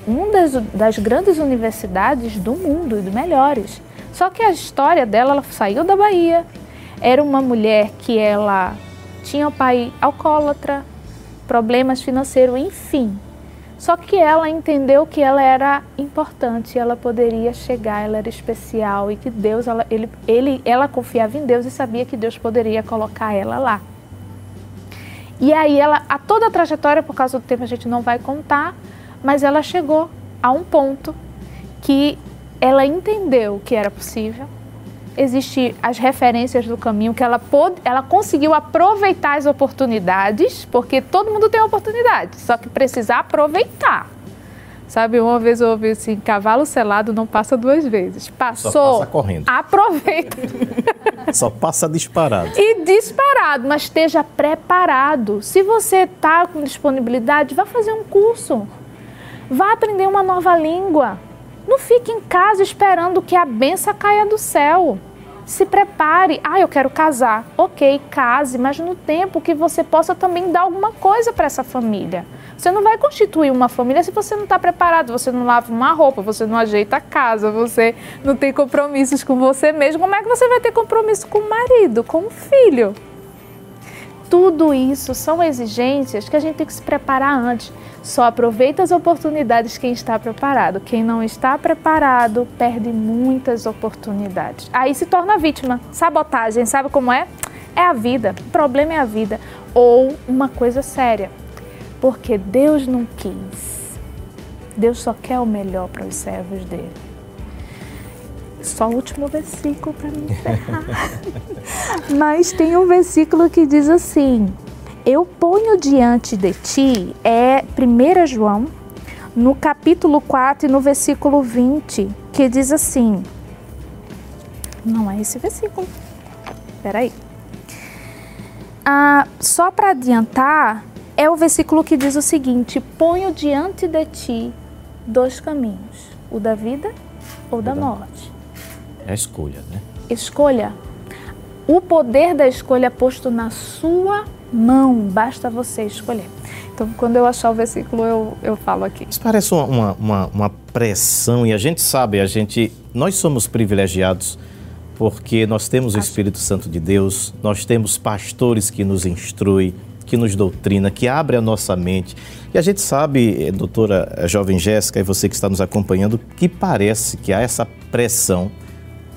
uma das, das grandes universidades do mundo e dos melhores. Só que a história dela, ela saiu da Bahia, era uma mulher que ela tinha o pai alcoólatra, problemas financeiros, enfim. Só que ela entendeu que ela era importante, ela poderia chegar, ela era especial e que Deus, ela, ele, ele, ela confiava em Deus e sabia que Deus poderia colocar ela lá. E aí ela, a toda a trajetória, por causa do tempo a gente não vai contar, mas ela chegou a um ponto que ela entendeu que era possível, existem as referências do caminho, que ela, pôde, ela conseguiu aproveitar as oportunidades, porque todo mundo tem oportunidade, só que precisa aproveitar. Sabe, uma vez eu ouvi assim, cavalo selado não passa duas vezes. Passou, Só passa correndo. aproveita. Só passa disparado. E disparado, mas esteja preparado. Se você está com disponibilidade, vá fazer um curso. Vá aprender uma nova língua. Não fique em casa esperando que a benção caia do céu. Se prepare. Ah, eu quero casar. Ok, case, mas no tempo que você possa também dar alguma coisa para essa família. Você não vai constituir uma família se você não está preparado, você não lava uma roupa, você não ajeita a casa, você não tem compromissos com você mesmo. Como é que você vai ter compromisso com o marido, com o filho? Tudo isso são exigências que a gente tem que se preparar antes. Só aproveita as oportunidades quem está preparado. Quem não está preparado perde muitas oportunidades. Aí se torna vítima. Sabotagem, sabe como é? É a vida. O problema é a vida. Ou uma coisa séria. Porque Deus não quis. Deus só quer o melhor para os servos dele. Só o último versículo para me encerrar. Mas tem um versículo que diz assim: eu ponho diante de ti é 1 João, no capítulo 4 e no versículo 20, que diz assim. Não é esse versículo. Espera aí. Ah, só para adiantar, é o versículo que diz o seguinte: Ponho diante de ti dois caminhos, o da vida ou da morte. É a escolha, né? Escolha. O poder da escolha é posto na sua mão, basta você escolher. Então, quando eu achar o versículo, eu, eu falo aqui. Isso parece uma, uma, uma pressão, e a gente sabe, a gente, nós somos privilegiados porque nós temos o Espírito Santo de Deus, nós temos pastores que nos instruem, que nos doutrina, que abre a nossa mente. E a gente sabe, eh, doutora eh, jovem Jéssica, e você que está nos acompanhando, que parece que há essa pressão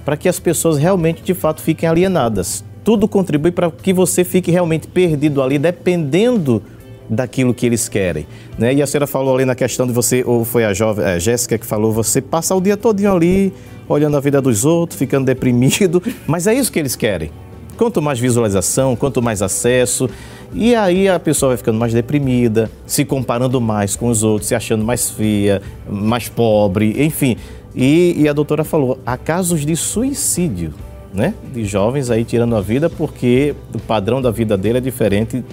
para que as pessoas realmente, de fato, fiquem alienadas tudo contribui para que você fique realmente perdido ali, dependendo daquilo que eles querem. Né? E a senhora falou ali na questão de você, ou foi a jovem a Jéssica que falou, você passa o dia todinho ali, olhando a vida dos outros, ficando deprimido, mas é isso que eles querem. Quanto mais visualização, quanto mais acesso, e aí a pessoa vai ficando mais deprimida, se comparando mais com os outros, se achando mais feia, mais pobre, enfim. E, e a doutora falou, há casos de suicídio, né? De jovens aí tirando a vida porque o padrão da vida dele é diferente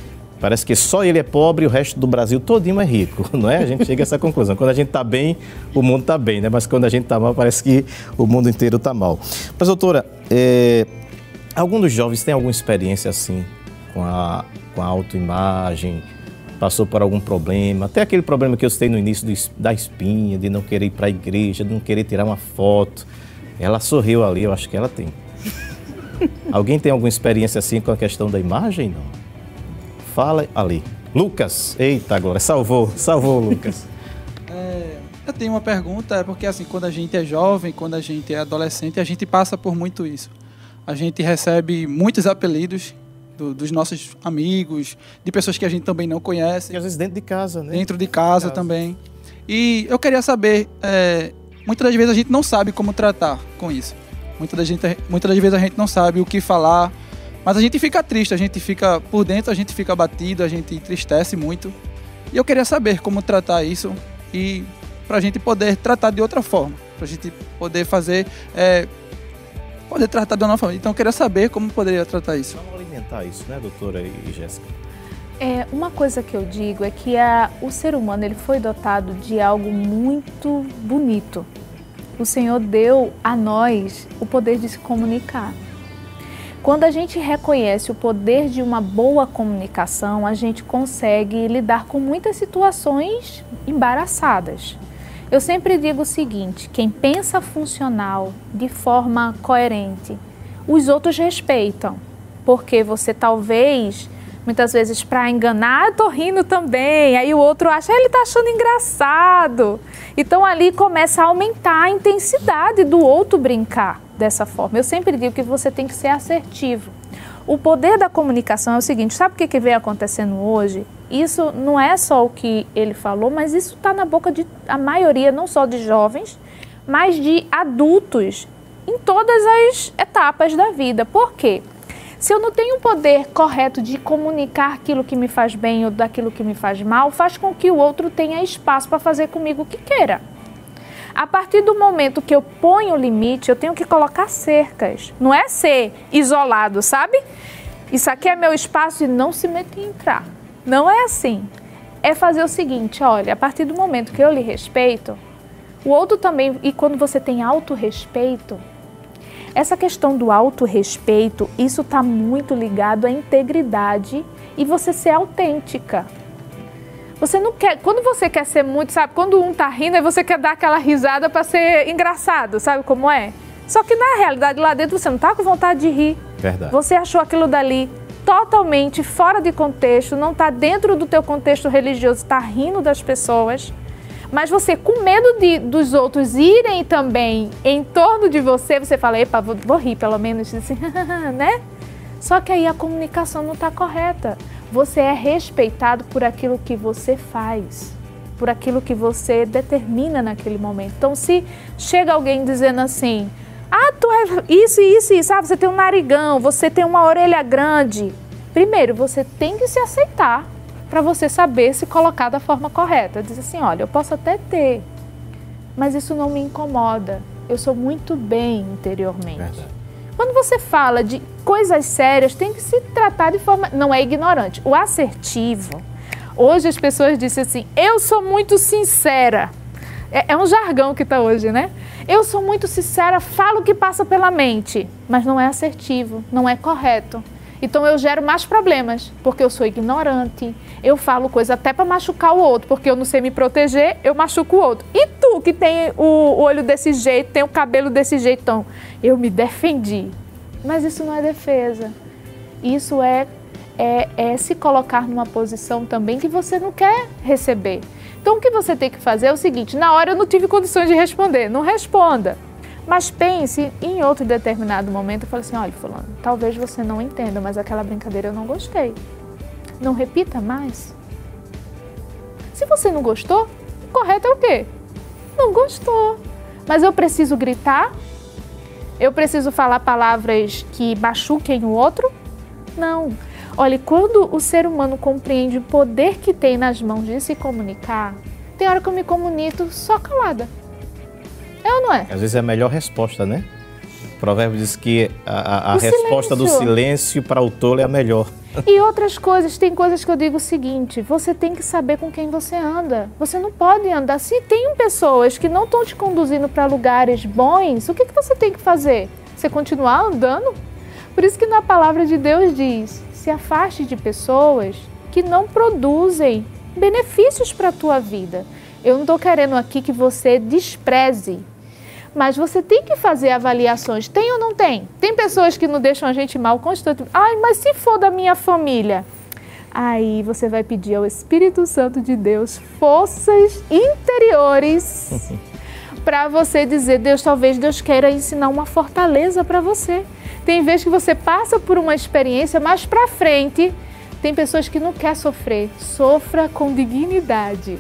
Parece que só ele é pobre e o resto do Brasil todinho é rico, não é? A gente chega a essa conclusão. Quando a gente está bem, o mundo está bem, né? Mas quando a gente está mal, parece que o mundo inteiro está mal. Mas, doutora, é... algum dos jovens tem alguma experiência assim com a, com a autoimagem? Passou por algum problema? Até aquele problema que eu citei no início da espinha, de não querer ir para a igreja, de não querer tirar uma foto. Ela sorriu ali, eu acho que ela tem. Alguém tem alguma experiência assim com a questão da imagem? Não? Fala ali. Lucas, eita agora, salvou, salvou Lucas. É, eu tenho uma pergunta, é porque assim, quando a gente é jovem, quando a gente é adolescente, a gente passa por muito isso. A gente recebe muitos apelidos do, dos nossos amigos, de pessoas que a gente também não conhece. E às vezes dentro de casa, né? Dentro de casa, casa. também. E eu queria saber, é, muitas das vezes a gente não sabe como tratar com isso. Muitas das, gente, muitas das vezes a gente não sabe o que falar, mas a gente fica triste, a gente fica por dentro, a gente fica abatido, a gente entristece muito. E eu queria saber como tratar isso e para a gente poder tratar de outra forma, para a gente poder fazer, é, poder tratar de outra forma. Então eu queria saber como poderia tratar isso. Alimentar isso, né, doutora e Jéssica? É, uma coisa que eu digo é que a, o ser humano ele foi dotado de algo muito bonito. O Senhor deu a nós o poder de se comunicar. Quando a gente reconhece o poder de uma boa comunicação, a gente consegue lidar com muitas situações embaraçadas. Eu sempre digo o seguinte: quem pensa funcional de forma coerente, os outros respeitam, porque você talvez muitas vezes para enganar, eu tô rindo também. Aí o outro acha, ele tá achando engraçado. Então ali começa a aumentar a intensidade do outro brincar dessa forma. Eu sempre digo que você tem que ser assertivo. O poder da comunicação é o seguinte: sabe o que, que vem acontecendo hoje? Isso não é só o que ele falou, mas isso está na boca de a maioria, não só de jovens, mas de adultos em todas as etapas da vida. Por quê? Se eu não tenho o poder correto de comunicar aquilo que me faz bem ou daquilo que me faz mal, faz com que o outro tenha espaço para fazer comigo o que queira. A partir do momento que eu ponho o limite, eu tenho que colocar cercas. Não é ser isolado, sabe? Isso aqui é meu espaço e não se mete em entrar. Não é assim. É fazer o seguinte, olha, a partir do momento que eu lhe respeito, o outro também, e quando você tem autorrespeito, essa questão do autorrespeito, isso está muito ligado à integridade e você ser autêntica. Você não quer. Quando você quer ser muito, sabe? Quando um tá rindo, aí você quer dar aquela risada para ser engraçado, sabe como é? Só que na realidade lá dentro você não tá com vontade de rir. Verdade. Você achou aquilo dali totalmente fora de contexto, não tá dentro do teu contexto religioso, está rindo das pessoas. Mas você, com medo de, dos outros irem também em torno de você, você fala, epa, vou, vou rir pelo menos, assim, né? Só que aí a comunicação não está correta. Você é respeitado por aquilo que você faz, por aquilo que você determina naquele momento. Então, se chega alguém dizendo assim: ah, tu é isso, isso, isso, ah, você tem um narigão, você tem uma orelha grande. Primeiro, você tem que se aceitar para você saber se colocar da forma correta. Diz assim: olha, eu posso até ter, mas isso não me incomoda. Eu sou muito bem interiormente. Verdade. Quando você fala de coisas sérias, tem que se tratar de forma. Não é ignorante. O assertivo. Hoje as pessoas dizem assim: eu sou muito sincera. É, é um jargão que está hoje, né? Eu sou muito sincera, falo o que passa pela mente, mas não é assertivo, não é correto. Então eu gero mais problemas, porque eu sou ignorante, eu falo coisa até para machucar o outro, porque eu não sei me proteger, eu machuco o outro. E tu que tem o olho desse jeito, tem o cabelo desse jeitão, eu me defendi. Mas isso não é defesa. Isso é, é, é se colocar numa posição também que você não quer receber. Então o que você tem que fazer é o seguinte: na hora eu não tive condições de responder, não responda. Mas pense em outro determinado momento e fale assim: olha, Fulano, talvez você não entenda, mas aquela brincadeira eu não gostei. Não repita mais. Se você não gostou, o correto é o quê? Não gostou. Mas eu preciso gritar? Eu preciso falar palavras que machuquem o outro? Não. Olha, quando o ser humano compreende o poder que tem nas mãos de se comunicar, tem hora que eu me comunico só calada. É ou não é? Às vezes é a melhor resposta, né? O provérbio diz que a, a, a resposta silêncio. do silêncio para o tolo é a melhor. E outras coisas, tem coisas que eu digo o seguinte: você tem que saber com quem você anda. Você não pode andar. Se tem pessoas que não estão te conduzindo para lugares bons, o que, que você tem que fazer? Você continuar andando? Por isso que na palavra de Deus diz: se afaste de pessoas que não produzem benefícios para a tua vida. Eu não estou querendo aqui que você despreze mas você tem que fazer avaliações. Tem ou não tem? Tem pessoas que não deixam a gente mal constantemente. Ai, mas se for da minha família? Aí você vai pedir ao Espírito Santo de Deus forças interiores para você dizer: Deus, talvez Deus queira ensinar uma fortaleza para você. Tem vezes que você passa por uma experiência mais para frente. Tem pessoas que não quer sofrer. Sofra com dignidade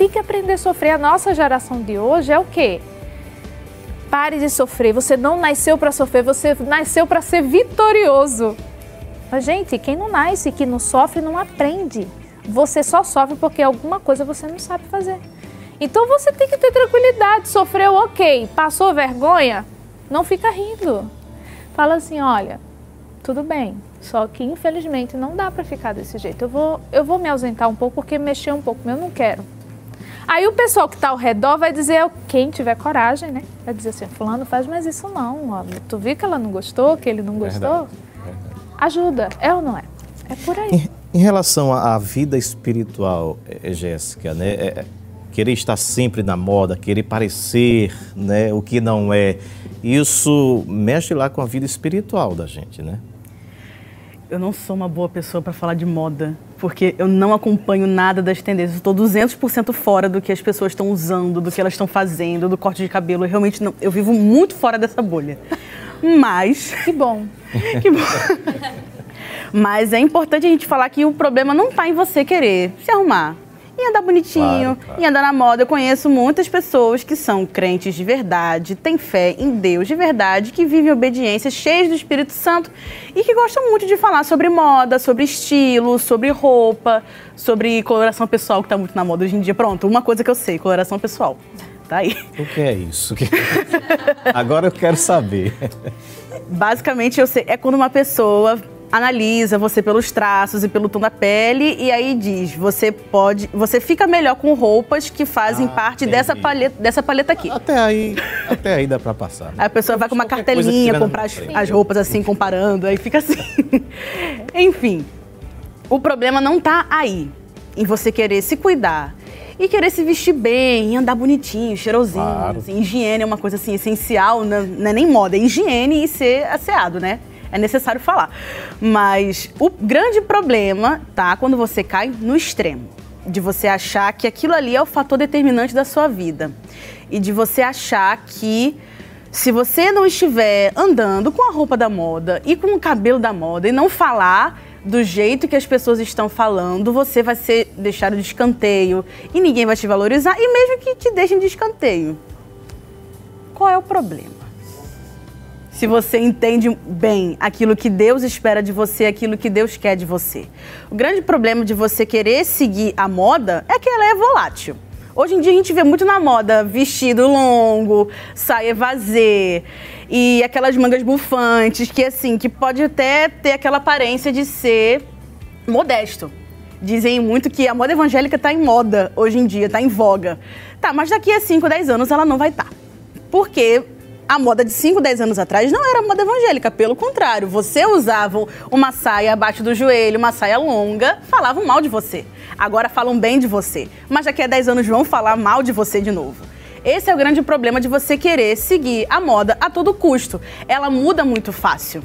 tem que aprender a sofrer. A nossa geração de hoje é o quê? Pare de sofrer. Você não nasceu para sofrer, você nasceu para ser vitorioso. Mas, gente, quem não nasce, que não sofre, não aprende. Você só sofre porque alguma coisa você não sabe fazer. Então você tem que ter tranquilidade. Sofreu, ok. Passou vergonha? Não fica rindo. Fala assim: olha, tudo bem. Só que infelizmente não dá para ficar desse jeito. Eu vou, eu vou me ausentar um pouco porque mexer um pouco, eu não quero. Aí o pessoal que está ao redor vai dizer, quem tiver coragem, né? Vai dizer assim, fulano faz mais isso não. Ó. Tu viu que ela não gostou, que ele não gostou? Verdade. Ajuda, é ou não é? É por aí. Em, em relação à vida espiritual, é, Jéssica, né? É, é, querer estar sempre na moda, querer parecer né, o que não é, isso mexe lá com a vida espiritual da gente, né? Eu não sou uma boa pessoa para falar de moda porque eu não acompanho nada das tendências. Estou 200% fora do que as pessoas estão usando, do que elas estão fazendo, do corte de cabelo. Eu realmente não, eu vivo muito fora dessa bolha. Mas que bom. que bom. Mas é importante a gente falar que o problema não está em você querer se arrumar e andar bonitinho, claro, claro. e andar na moda. Eu conheço muitas pessoas que são crentes de verdade, têm fé em Deus de verdade, que vivem obediência, cheias do Espírito Santo e que gostam muito de falar sobre moda, sobre estilo, sobre roupa, sobre coloração pessoal, que está muito na moda hoje em dia. Pronto, uma coisa que eu sei, coloração pessoal. Tá aí. O que é isso? Agora eu quero saber. Basicamente, eu sei, é quando uma pessoa analisa você pelos traços e pelo tom da pele e aí diz, você pode, você fica melhor com roupas que fazem ah, parte dessa paleta, dessa paleta aqui. Até aí, até aí dá para passar. Né? A pessoa vai com uma cartelinha comprar as, as, roupas assim comparando, aí fica assim. Enfim, o problema não tá aí em você querer se cuidar e querer se vestir bem, andar bonitinho, cheirosinho. Claro. Assim, higiene é uma coisa assim essencial, não, não é nem moda, é higiene e ser asseado, né? É necessário falar. Mas o grande problema tá quando você cai no extremo. De você achar que aquilo ali é o fator determinante da sua vida. E de você achar que se você não estiver andando com a roupa da moda e com o cabelo da moda e não falar do jeito que as pessoas estão falando, você vai ser deixado de escanteio e ninguém vai te valorizar e mesmo que te deixem de escanteio. Qual é o problema? Se você entende bem aquilo que Deus espera de você, aquilo que Deus quer de você. O grande problema de você querer seguir a moda é que ela é volátil. Hoje em dia a gente vê muito na moda vestido longo, saia vazê e aquelas mangas bufantes que assim, que pode até ter aquela aparência de ser modesto. Dizem muito que a moda evangélica está em moda hoje em dia, está em voga. Tá, mas daqui a 5, 10 anos ela não vai estar. Tá. Porque a moda de 5, 10 anos atrás não era moda evangélica, pelo contrário, você usava uma saia abaixo do joelho, uma saia longa, falavam mal de você. Agora falam bem de você, mas daqui a 10 anos vão falar mal de você de novo. Esse é o grande problema de você querer seguir a moda a todo custo. Ela muda muito fácil.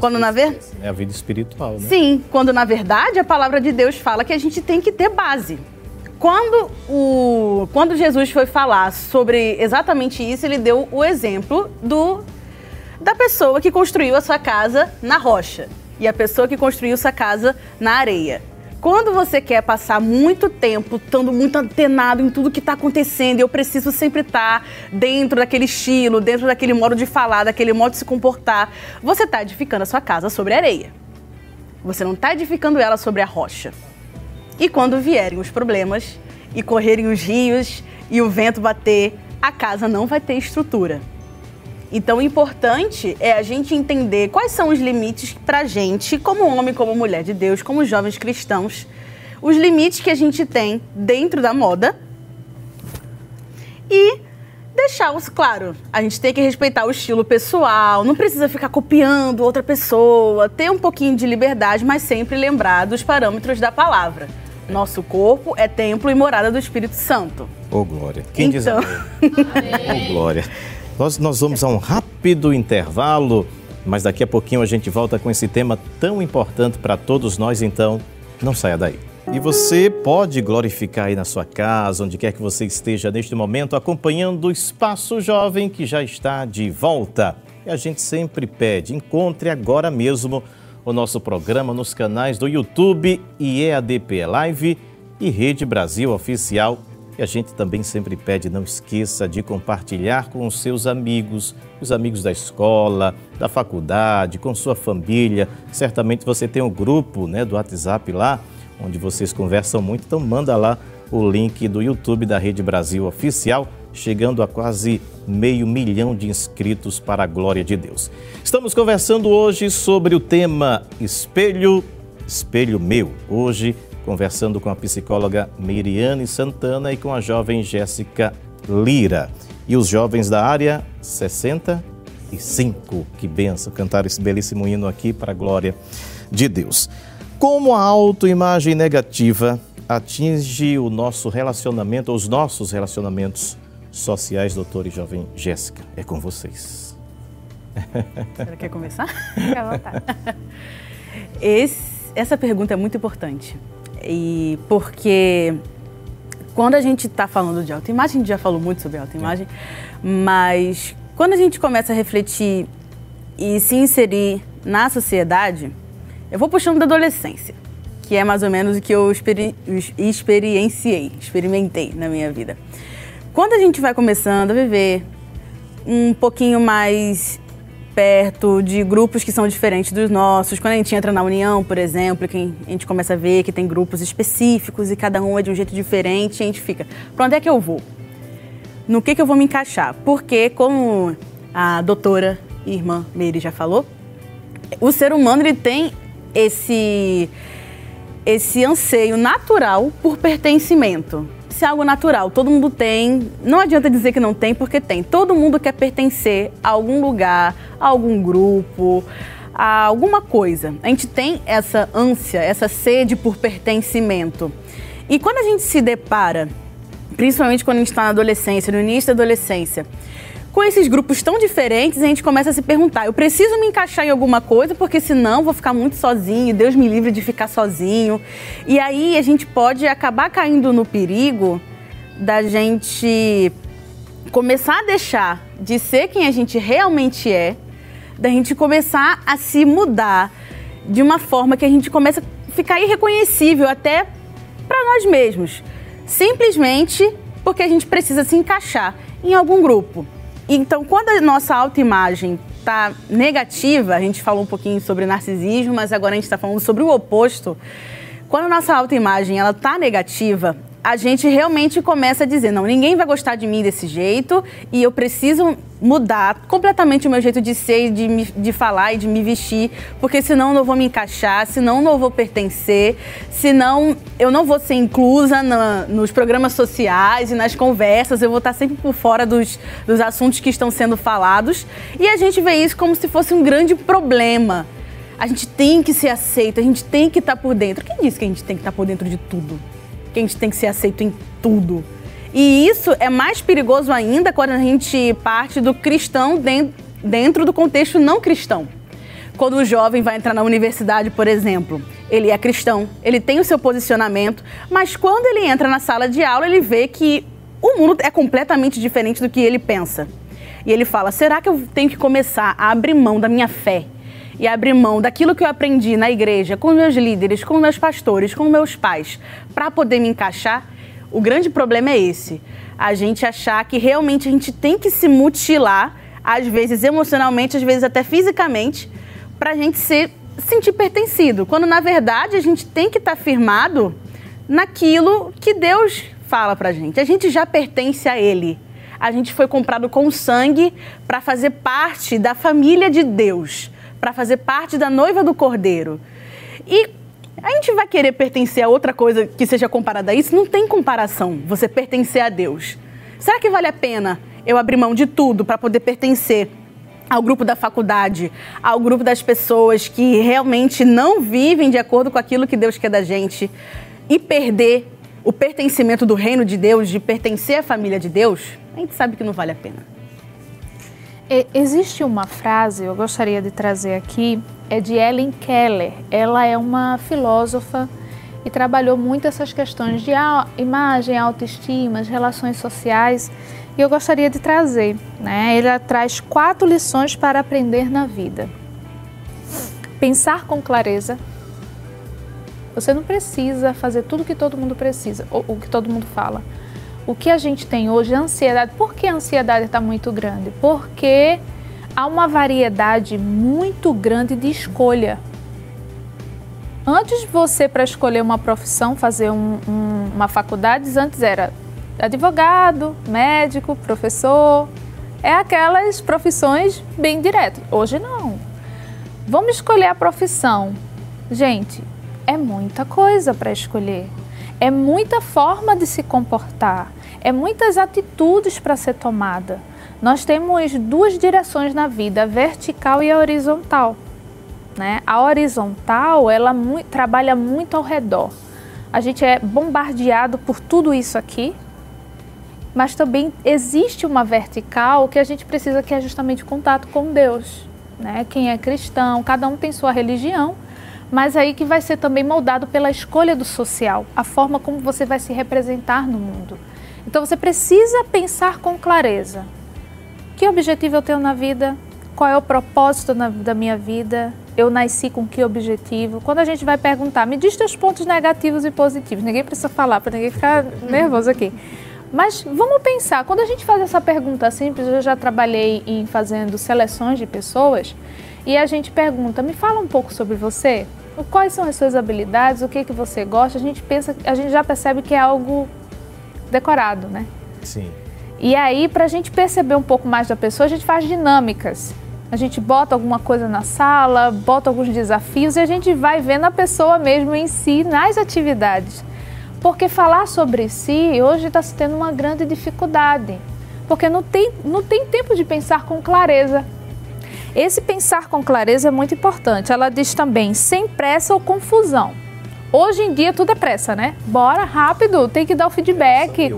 Quando na ver... É a vida espiritual, né? Sim, quando na verdade a palavra de Deus fala que a gente tem que ter base. Quando, o, quando Jesus foi falar sobre exatamente isso, ele deu o exemplo do, da pessoa que construiu a sua casa na rocha e a pessoa que construiu sua casa na areia. Quando você quer passar muito tempo estando muito antenado em tudo que está acontecendo, eu preciso sempre estar tá dentro daquele estilo, dentro daquele modo de falar, daquele modo de se comportar, você está edificando a sua casa sobre areia. Você não está edificando ela sobre a rocha. E quando vierem os problemas e correrem os rios e o vento bater, a casa não vai ter estrutura. Então, o importante é a gente entender quais são os limites para a gente, como homem, como mulher de Deus, como jovens cristãos, os limites que a gente tem dentro da moda e deixá-los claro. A gente tem que respeitar o estilo pessoal, não precisa ficar copiando outra pessoa, ter um pouquinho de liberdade, mas sempre lembrar dos parâmetros da palavra. Nosso corpo é templo e morada do Espírito Santo. Ô, oh, Glória. Quem então... diz amém? Ô, oh, Glória. Nós, nós vamos a um rápido intervalo, mas daqui a pouquinho a gente volta com esse tema tão importante para todos nós, então não saia daí. E você pode glorificar aí na sua casa, onde quer que você esteja neste momento, acompanhando o Espaço Jovem que já está de volta. E a gente sempre pede, encontre agora mesmo o nosso programa nos canais do YouTube e EADP Live e Rede Brasil Oficial. E a gente também sempre pede, não esqueça de compartilhar com os seus amigos, os amigos da escola, da faculdade, com sua família. Certamente você tem um grupo né, do WhatsApp lá, onde vocês conversam muito, então manda lá o link do YouTube da Rede Brasil Oficial, chegando a quase meio milhão de inscritos para a glória de Deus. Estamos conversando hoje sobre o tema Espelho, Espelho Meu. Hoje conversando com a psicóloga Miriane Santana e com a jovem Jéssica Lira. E os jovens da área 65. Que benção cantar esse belíssimo hino aqui para a glória de Deus. Como a autoimagem negativa atinge o nosso relacionamento, os nossos relacionamentos sociais, doutor e jovem Jéssica? É com vocês. Você quer começar? À vontade. Esse, essa pergunta é muito importante. E porque quando a gente está falando de autoimagem, a gente já falou muito sobre autoimagem, mas quando a gente começa a refletir e se inserir na sociedade, eu vou puxando da adolescência, que é mais ou menos o que eu experi experienciei, experimentei na minha vida. Quando a gente vai começando a viver um pouquinho mais perto de grupos que são diferentes dos nossos. Quando a gente entra na União, por exemplo, que a gente começa a ver que tem grupos específicos e cada um é de um jeito diferente, a gente fica, para onde é que eu vou? No que, que eu vou me encaixar? Porque, como a doutora irmã Meire já falou, o ser humano ele tem esse, esse anseio natural por pertencimento é algo natural, todo mundo tem. Não adianta dizer que não tem, porque tem. Todo mundo quer pertencer a algum lugar, a algum grupo, a alguma coisa. A gente tem essa ânsia, essa sede por pertencimento. E quando a gente se depara, principalmente quando a gente está na adolescência, no início da adolescência, com esses grupos tão diferentes, a gente começa a se perguntar: eu preciso me encaixar em alguma coisa, porque senão vou ficar muito sozinho, Deus me livre de ficar sozinho. E aí a gente pode acabar caindo no perigo da gente começar a deixar de ser quem a gente realmente é, da gente começar a se mudar de uma forma que a gente começa a ficar irreconhecível até para nós mesmos, simplesmente porque a gente precisa se encaixar em algum grupo. Então, quando a nossa autoimagem está negativa, a gente falou um pouquinho sobre narcisismo, mas agora a gente está falando sobre o oposto. Quando a nossa autoimagem ela está negativa, a gente realmente começa a dizer: não, ninguém vai gostar de mim desse jeito e eu preciso mudar completamente o meu jeito de ser, de, me, de falar e de me vestir, porque senão eu não vou me encaixar, senão eu não vou pertencer, senão eu não vou ser inclusa na, nos programas sociais e nas conversas, eu vou estar sempre por fora dos, dos assuntos que estão sendo falados. E a gente vê isso como se fosse um grande problema. A gente tem que ser aceito, a gente tem que estar por dentro. Quem disse que a gente tem que estar por dentro de tudo? Que a gente tem que ser aceito em tudo. E isso é mais perigoso ainda quando a gente parte do cristão dentro do contexto não cristão. Quando o jovem vai entrar na universidade, por exemplo, ele é cristão, ele tem o seu posicionamento, mas quando ele entra na sala de aula, ele vê que o mundo é completamente diferente do que ele pensa. E ele fala: será que eu tenho que começar a abrir mão da minha fé? E abrir mão daquilo que eu aprendi na igreja, com meus líderes, com meus pastores, com meus pais, para poder me encaixar, o grande problema é esse. A gente achar que realmente a gente tem que se mutilar, às vezes emocionalmente, às vezes até fisicamente, para a gente se sentir pertencido. Quando na verdade a gente tem que estar tá firmado naquilo que Deus fala pra gente. A gente já pertence a Ele. A gente foi comprado com sangue para fazer parte da família de Deus, para fazer parte da noiva do Cordeiro. E a gente vai querer pertencer a outra coisa que seja comparada a isso? Não tem comparação você pertencer a Deus. Será que vale a pena eu abrir mão de tudo para poder pertencer ao grupo da faculdade, ao grupo das pessoas que realmente não vivem de acordo com aquilo que Deus quer da gente e perder o pertencimento do reino de Deus, de pertencer à família de Deus, a gente sabe que não vale a pena. Existe uma frase, eu gostaria de trazer aqui, é de Ellen Keller. Ela é uma filósofa e trabalhou muito essas questões de imagem, autoestima, relações sociais. E eu gostaria de trazer, né? Ela traz quatro lições para aprender na vida. Pensar com clareza, você não precisa fazer tudo que todo mundo precisa, ou o que todo mundo fala. O que a gente tem hoje é ansiedade. Por que a ansiedade está muito grande? Porque há uma variedade muito grande de escolha. Antes de você, para escolher uma profissão, fazer um, um, uma faculdade, antes era advogado, médico, professor. É aquelas profissões bem diretas. Hoje não. Vamos escolher a profissão. Gente, é muita coisa para escolher. É muita forma de se comportar. É muitas atitudes para ser tomada. Nós temos duas direções na vida, a vertical e a horizontal. Né? A horizontal, ela mu trabalha muito ao redor. A gente é bombardeado por tudo isso aqui, mas também existe uma vertical que a gente precisa que é justamente contato com Deus. Né? Quem é cristão, cada um tem sua religião, mas aí que vai ser também moldado pela escolha do social, a forma como você vai se representar no mundo. Então você precisa pensar com clareza. Que objetivo eu tenho na vida? Qual é o propósito na, da minha vida? Eu nasci com que objetivo? Quando a gente vai perguntar, me diz teus pontos negativos e positivos. Ninguém precisa falar para ninguém ficar nervoso aqui. Mas vamos pensar, quando a gente faz essa pergunta simples, eu já trabalhei em fazendo seleções de pessoas e a gente pergunta, me fala um pouco sobre você quais são as suas habilidades, o que que você gosta, a gente pensa, a gente já percebe que é algo decorado, né? Sim. E aí, para a gente perceber um pouco mais da pessoa, a gente faz dinâmicas. A gente bota alguma coisa na sala, bota alguns desafios e a gente vai vendo a pessoa mesmo em si nas atividades. Porque falar sobre si hoje está se tendo uma grande dificuldade. Porque não tem, não tem tempo de pensar com clareza. Esse pensar com clareza é muito importante. Ela diz também sem pressa ou confusão. Hoje em dia tudo é pressa, né? Bora rápido, tem que dar o feedback.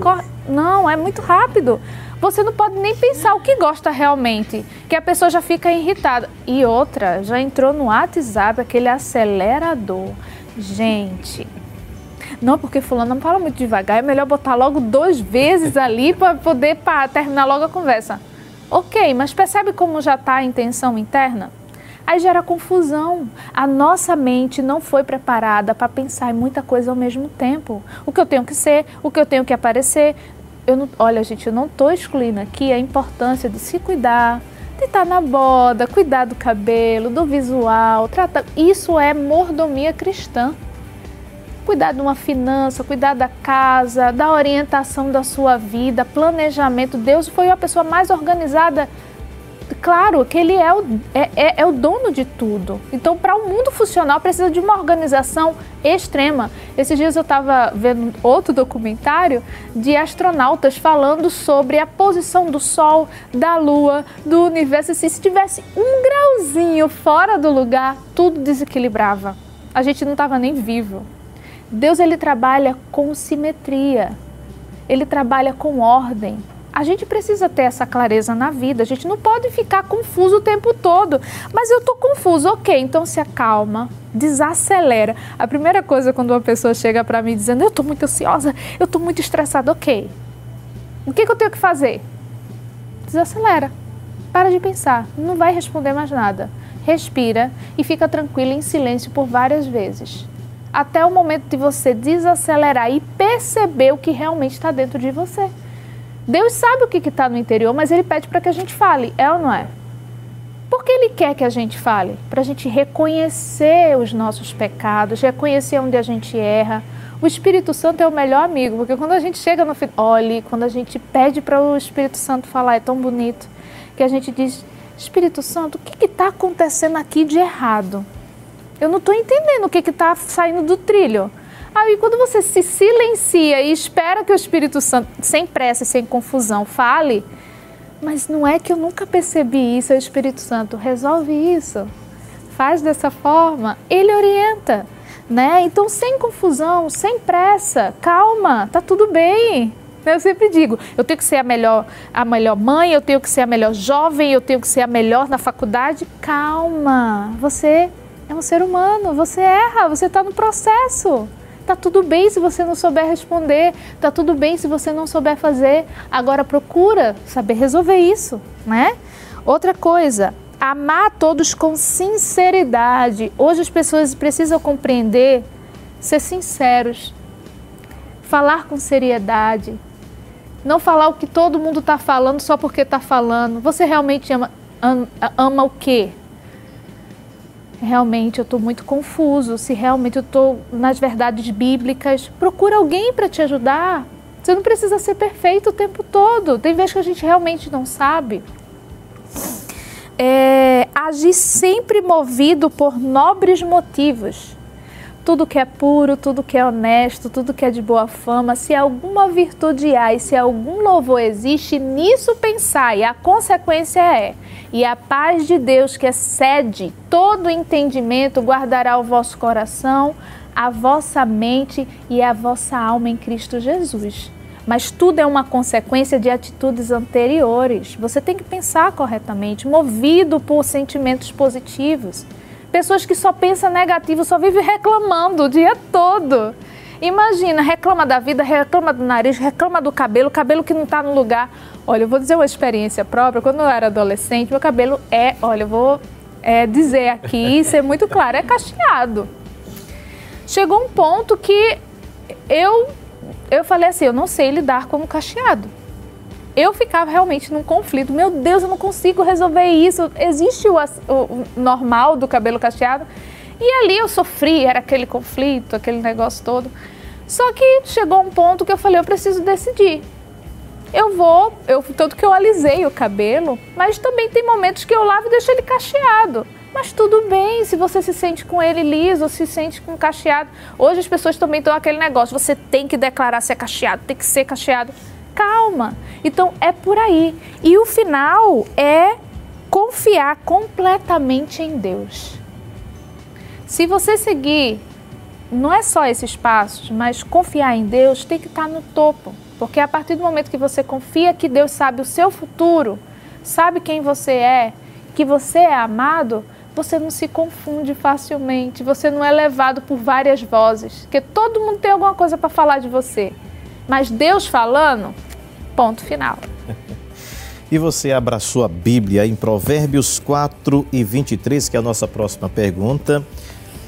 Não, é muito rápido. Você não pode nem pensar o que gosta realmente, que a pessoa já fica irritada. E outra, já entrou no WhatsApp aquele acelerador. Gente, não, porque fulano não fala muito devagar, é melhor botar logo duas vezes ali para poder pra terminar logo a conversa. Ok, mas percebe como já está a intenção interna? Aí gera confusão. A nossa mente não foi preparada para pensar em muita coisa ao mesmo tempo. O que eu tenho que ser, o que eu tenho que aparecer. Eu não, olha, gente, eu não estou excluindo aqui a importância de se cuidar, de estar tá na boda, cuidar do cabelo, do visual, tratar. Isso é mordomia cristã cuidar de uma finança, cuidar da casa, da orientação da sua vida, planejamento. Deus foi a pessoa mais organizada. Claro que ele é o, é, é, é o dono de tudo. Então, para o um mundo funcional, precisa de uma organização extrema. Esses dias eu estava vendo outro documentário de astronautas falando sobre a posição do Sol, da Lua, do universo. Se tivesse um grauzinho fora do lugar, tudo desequilibrava. A gente não estava nem vivo. Deus ele trabalha com simetria. Ele trabalha com ordem. A gente precisa ter essa clareza na vida. A gente não pode ficar confuso o tempo todo. Mas eu tô confuso, ok? Então se acalma, desacelera. A primeira coisa quando uma pessoa chega para mim dizendo eu tô muito ansiosa, eu tô muito estressada, ok? O que, que eu tenho que fazer? Desacelera. Para de pensar. Não vai responder mais nada. respira e fica tranquilo em silêncio por várias vezes. Até o momento de você desacelerar e perceber o que realmente está dentro de você. Deus sabe o que está no interior, mas Ele pede para que a gente fale, é ou não é? Por que Ele quer que a gente fale? Para a gente reconhecer os nossos pecados, reconhecer onde a gente erra. O Espírito Santo é o melhor amigo, porque quando a gente chega no final, olhe, quando a gente pede para o Espírito Santo falar, é tão bonito, que a gente diz: Espírito Santo, o que está acontecendo aqui de errado? Eu não estou entendendo o que está saindo do trilho. Aí, quando você se silencia e espera que o Espírito Santo, sem pressa e sem confusão, fale, mas não é que eu nunca percebi isso, é o Espírito Santo, resolve isso, faz dessa forma, ele orienta, né? Então, sem confusão, sem pressa, calma, tá tudo bem. Eu sempre digo, eu tenho que ser a melhor, a melhor mãe, eu tenho que ser a melhor jovem, eu tenho que ser a melhor na faculdade. Calma, você é um ser humano, você erra, você está no processo. Tá tudo bem se você não souber responder, tá tudo bem se você não souber fazer. Agora procura saber resolver isso, né? Outra coisa, amar a todos com sinceridade. Hoje as pessoas precisam compreender, ser sinceros, falar com seriedade, não falar o que todo mundo está falando só porque está falando. Você realmente ama, ama, ama o quê? Realmente eu estou muito confuso, se realmente eu estou nas verdades bíblicas, procura alguém para te ajudar. Você não precisa ser perfeito o tempo todo. Tem vezes que a gente realmente não sabe. É, agir sempre movido por nobres motivos tudo que é puro, tudo que é honesto, tudo que é de boa fama, se alguma virtude há e se algum louvor existe, nisso pensai. A consequência é: e a paz de Deus que excede todo entendimento guardará o vosso coração, a vossa mente e a vossa alma em Cristo Jesus. Mas tudo é uma consequência de atitudes anteriores. Você tem que pensar corretamente, movido por sentimentos positivos. Pessoas que só pensam negativo, só vivem reclamando o dia todo. Imagina, reclama da vida, reclama do nariz, reclama do cabelo, cabelo que não está no lugar. Olha, eu vou dizer uma experiência própria. Quando eu era adolescente, meu cabelo é, olha, eu vou é, dizer aqui e ser muito claro, é cacheado. Chegou um ponto que eu, eu falei assim, eu não sei lidar com o cacheado eu ficava realmente num conflito. Meu Deus, eu não consigo resolver isso. Existe o, o, normal do cabelo cacheado. E ali eu sofri, era aquele conflito, aquele negócio todo. Só que chegou um ponto que eu falei, eu preciso decidir. Eu vou, eu tanto que eu alisei o cabelo, mas também tem momentos que eu lavo e deixo ele cacheado. Mas tudo bem, se você se sente com ele liso, se sente com cacheado. Hoje as pessoas também estão aquele negócio, você tem que declarar se é cacheado, tem que ser cacheado. Calma. Então é por aí. E o final é confiar completamente em Deus. Se você seguir, não é só esses passos, mas confiar em Deus tem que estar no topo. Porque a partir do momento que você confia que Deus sabe o seu futuro, sabe quem você é, que você é amado, você não se confunde facilmente, você não é levado por várias vozes, porque todo mundo tem alguma coisa para falar de você. Mas Deus falando, ponto final. E você abraçou a Bíblia em Provérbios 4 e 23, que é a nossa próxima pergunta.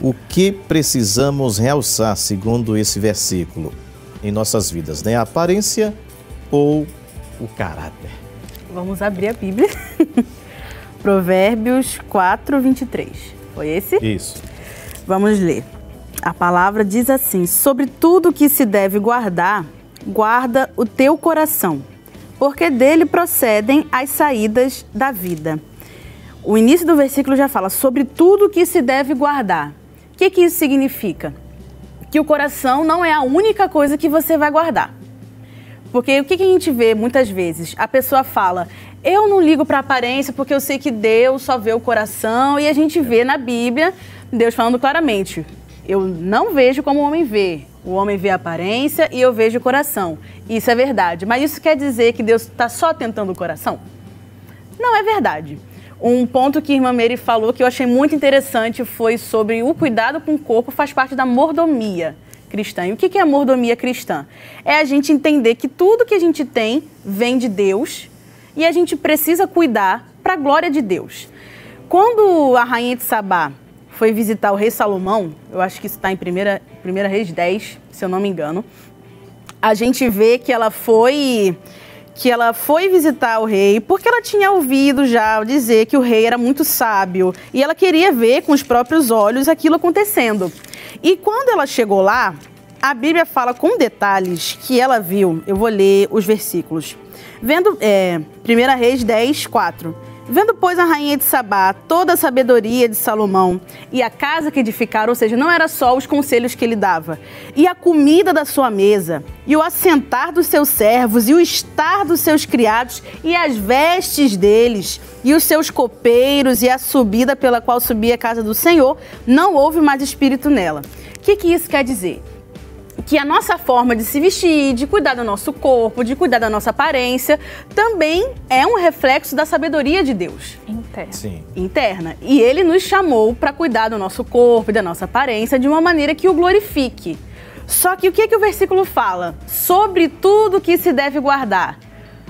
O que precisamos realçar, segundo esse versículo, em nossas vidas, né? A aparência ou o caráter? Vamos abrir a Bíblia. Provérbios 4, 23. Foi esse? Isso. Vamos ler. A palavra diz assim: Sobre tudo que se deve guardar, guarda o teu coração, porque dele procedem as saídas da vida. O início do versículo já fala sobre tudo que se deve guardar. O que, que isso significa? Que o coração não é a única coisa que você vai guardar. Porque o que, que a gente vê muitas vezes? A pessoa fala, eu não ligo para a aparência porque eu sei que Deus só vê o coração, e a gente vê na Bíblia Deus falando claramente: eu não vejo como o homem vê, o homem vê a aparência e eu vejo o coração. Isso é verdade. Mas isso quer dizer que Deus está só tentando o coração? Não é verdade. Um ponto que a irmã Mary falou que eu achei muito interessante foi sobre o cuidado com o corpo faz parte da mordomia cristã. E o que é a mordomia cristã? É a gente entender que tudo que a gente tem vem de Deus e a gente precisa cuidar para a glória de Deus. Quando a rainha de Sabá foi visitar o rei Salomão, eu acho que isso está em 1 primeira, primeira Reis 10, se eu não me engano, a gente vê que ela foi que ela foi visitar o rei porque ela tinha ouvido já dizer que o rei era muito sábio e ela queria ver com os próprios olhos aquilo acontecendo. E quando ela chegou lá, a Bíblia fala com detalhes que ela viu. Eu vou ler os versículos. Vendo, é, 1 Reis 10, 4. Vendo, pois, a rainha de Sabá toda a sabedoria de Salomão e a casa que edificaram, ou seja, não era só os conselhos que ele dava, e a comida da sua mesa, e o assentar dos seus servos, e o estar dos seus criados, e as vestes deles, e os seus copeiros, e a subida pela qual subia a casa do Senhor, não houve mais espírito nela. O que, que isso quer dizer? Que a nossa forma de se vestir, de cuidar do nosso corpo, de cuidar da nossa aparência, também é um reflexo da sabedoria de Deus. Interna. Sim. Interna. E ele nos chamou para cuidar do nosso corpo e da nossa aparência de uma maneira que o glorifique. Só que o que, é que o versículo fala? Sobre tudo que se deve guardar.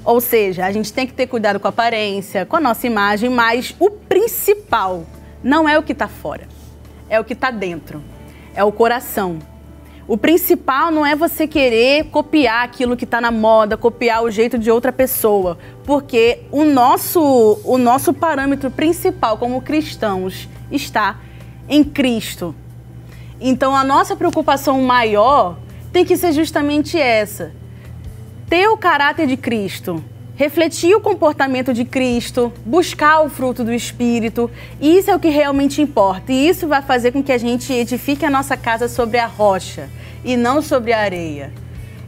Ou seja, a gente tem que ter cuidado com a aparência, com a nossa imagem, mas o principal não é o que está fora, é o que está dentro, é o coração o principal não é você querer copiar aquilo que está na moda, copiar o jeito de outra pessoa, porque o nosso, o nosso parâmetro principal como cristãos está em Cristo. Então a nossa preocupação maior tem que ser justamente essa: ter o caráter de Cristo, refletir o comportamento de Cristo, buscar o fruto do Espírito. Isso é o que realmente importa. E isso vai fazer com que a gente edifique a nossa casa sobre a rocha e não sobre a areia.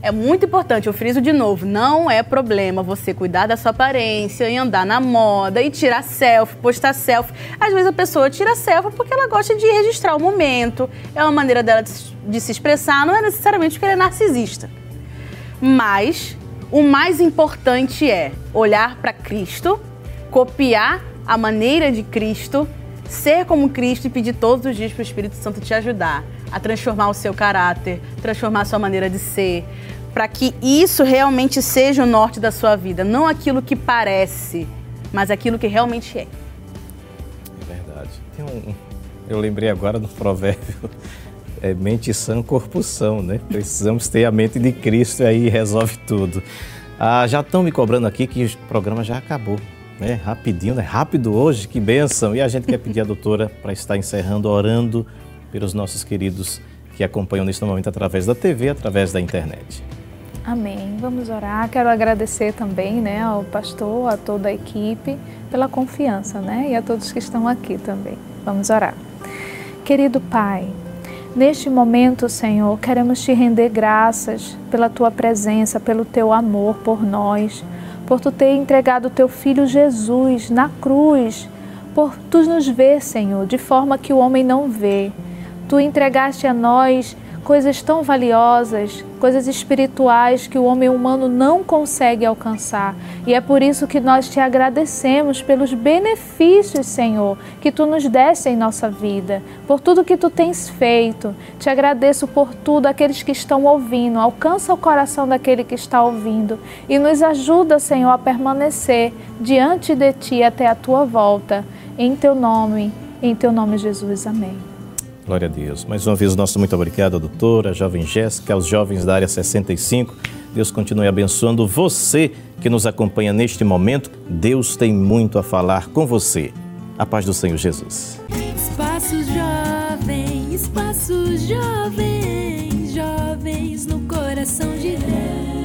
É muito importante, eu friso de novo, não é problema você cuidar da sua aparência e andar na moda e tirar selfie, postar selfie. Às vezes a pessoa tira selfie porque ela gosta de registrar o momento, é uma maneira dela de se expressar, não é necessariamente porque ela é narcisista. Mas o mais importante é olhar para Cristo, copiar a maneira de Cristo, ser como Cristo e pedir todos os dias para o Espírito Santo te ajudar a transformar o seu caráter, transformar a sua maneira de ser, para que isso realmente seja o norte da sua vida, não aquilo que parece, mas aquilo que realmente é. É verdade. Um, eu lembrei agora do provérbio é mente sã, corpo são, né? Precisamos ter a mente de Cristo e aí resolve tudo. Ah, já estão me cobrando aqui que o programa já acabou. Né? Rapidinho, né? Rápido hoje, que benção. E a gente quer pedir à doutora para estar encerrando, orando pelos nossos queridos que acompanham neste momento através da TV, através da internet. Amém. Vamos orar. Quero agradecer também, né, ao pastor, a toda a equipe pela confiança, né, e a todos que estão aqui também. Vamos orar. Querido Pai, Neste momento, Senhor, queremos te render graças pela tua presença, pelo teu amor por nós, por tu ter entregado o teu filho Jesus na cruz, por tu nos ver, Senhor, de forma que o homem não vê. Tu entregaste a nós coisas tão valiosas, coisas espirituais que o homem humano não consegue alcançar. E é por isso que nós te agradecemos pelos benefícios, Senhor, que tu nos deste em nossa vida, por tudo que tu tens feito. Te agradeço por tudo, aqueles que estão ouvindo. Alcança o coração daquele que está ouvindo e nos ajuda, Senhor, a permanecer diante de ti até a tua volta. Em teu nome, em teu nome, Jesus. Amém. Glória a Deus. Mais uma vez, nosso muito obrigado, doutora, jovem Jéssica, aos jovens da área 65. Deus continue abençoando você que nos acompanha neste momento. Deus tem muito a falar com você. A paz do Senhor Jesus. Espaço Jovem, Espaço Jovem, jovens no coração de Deus.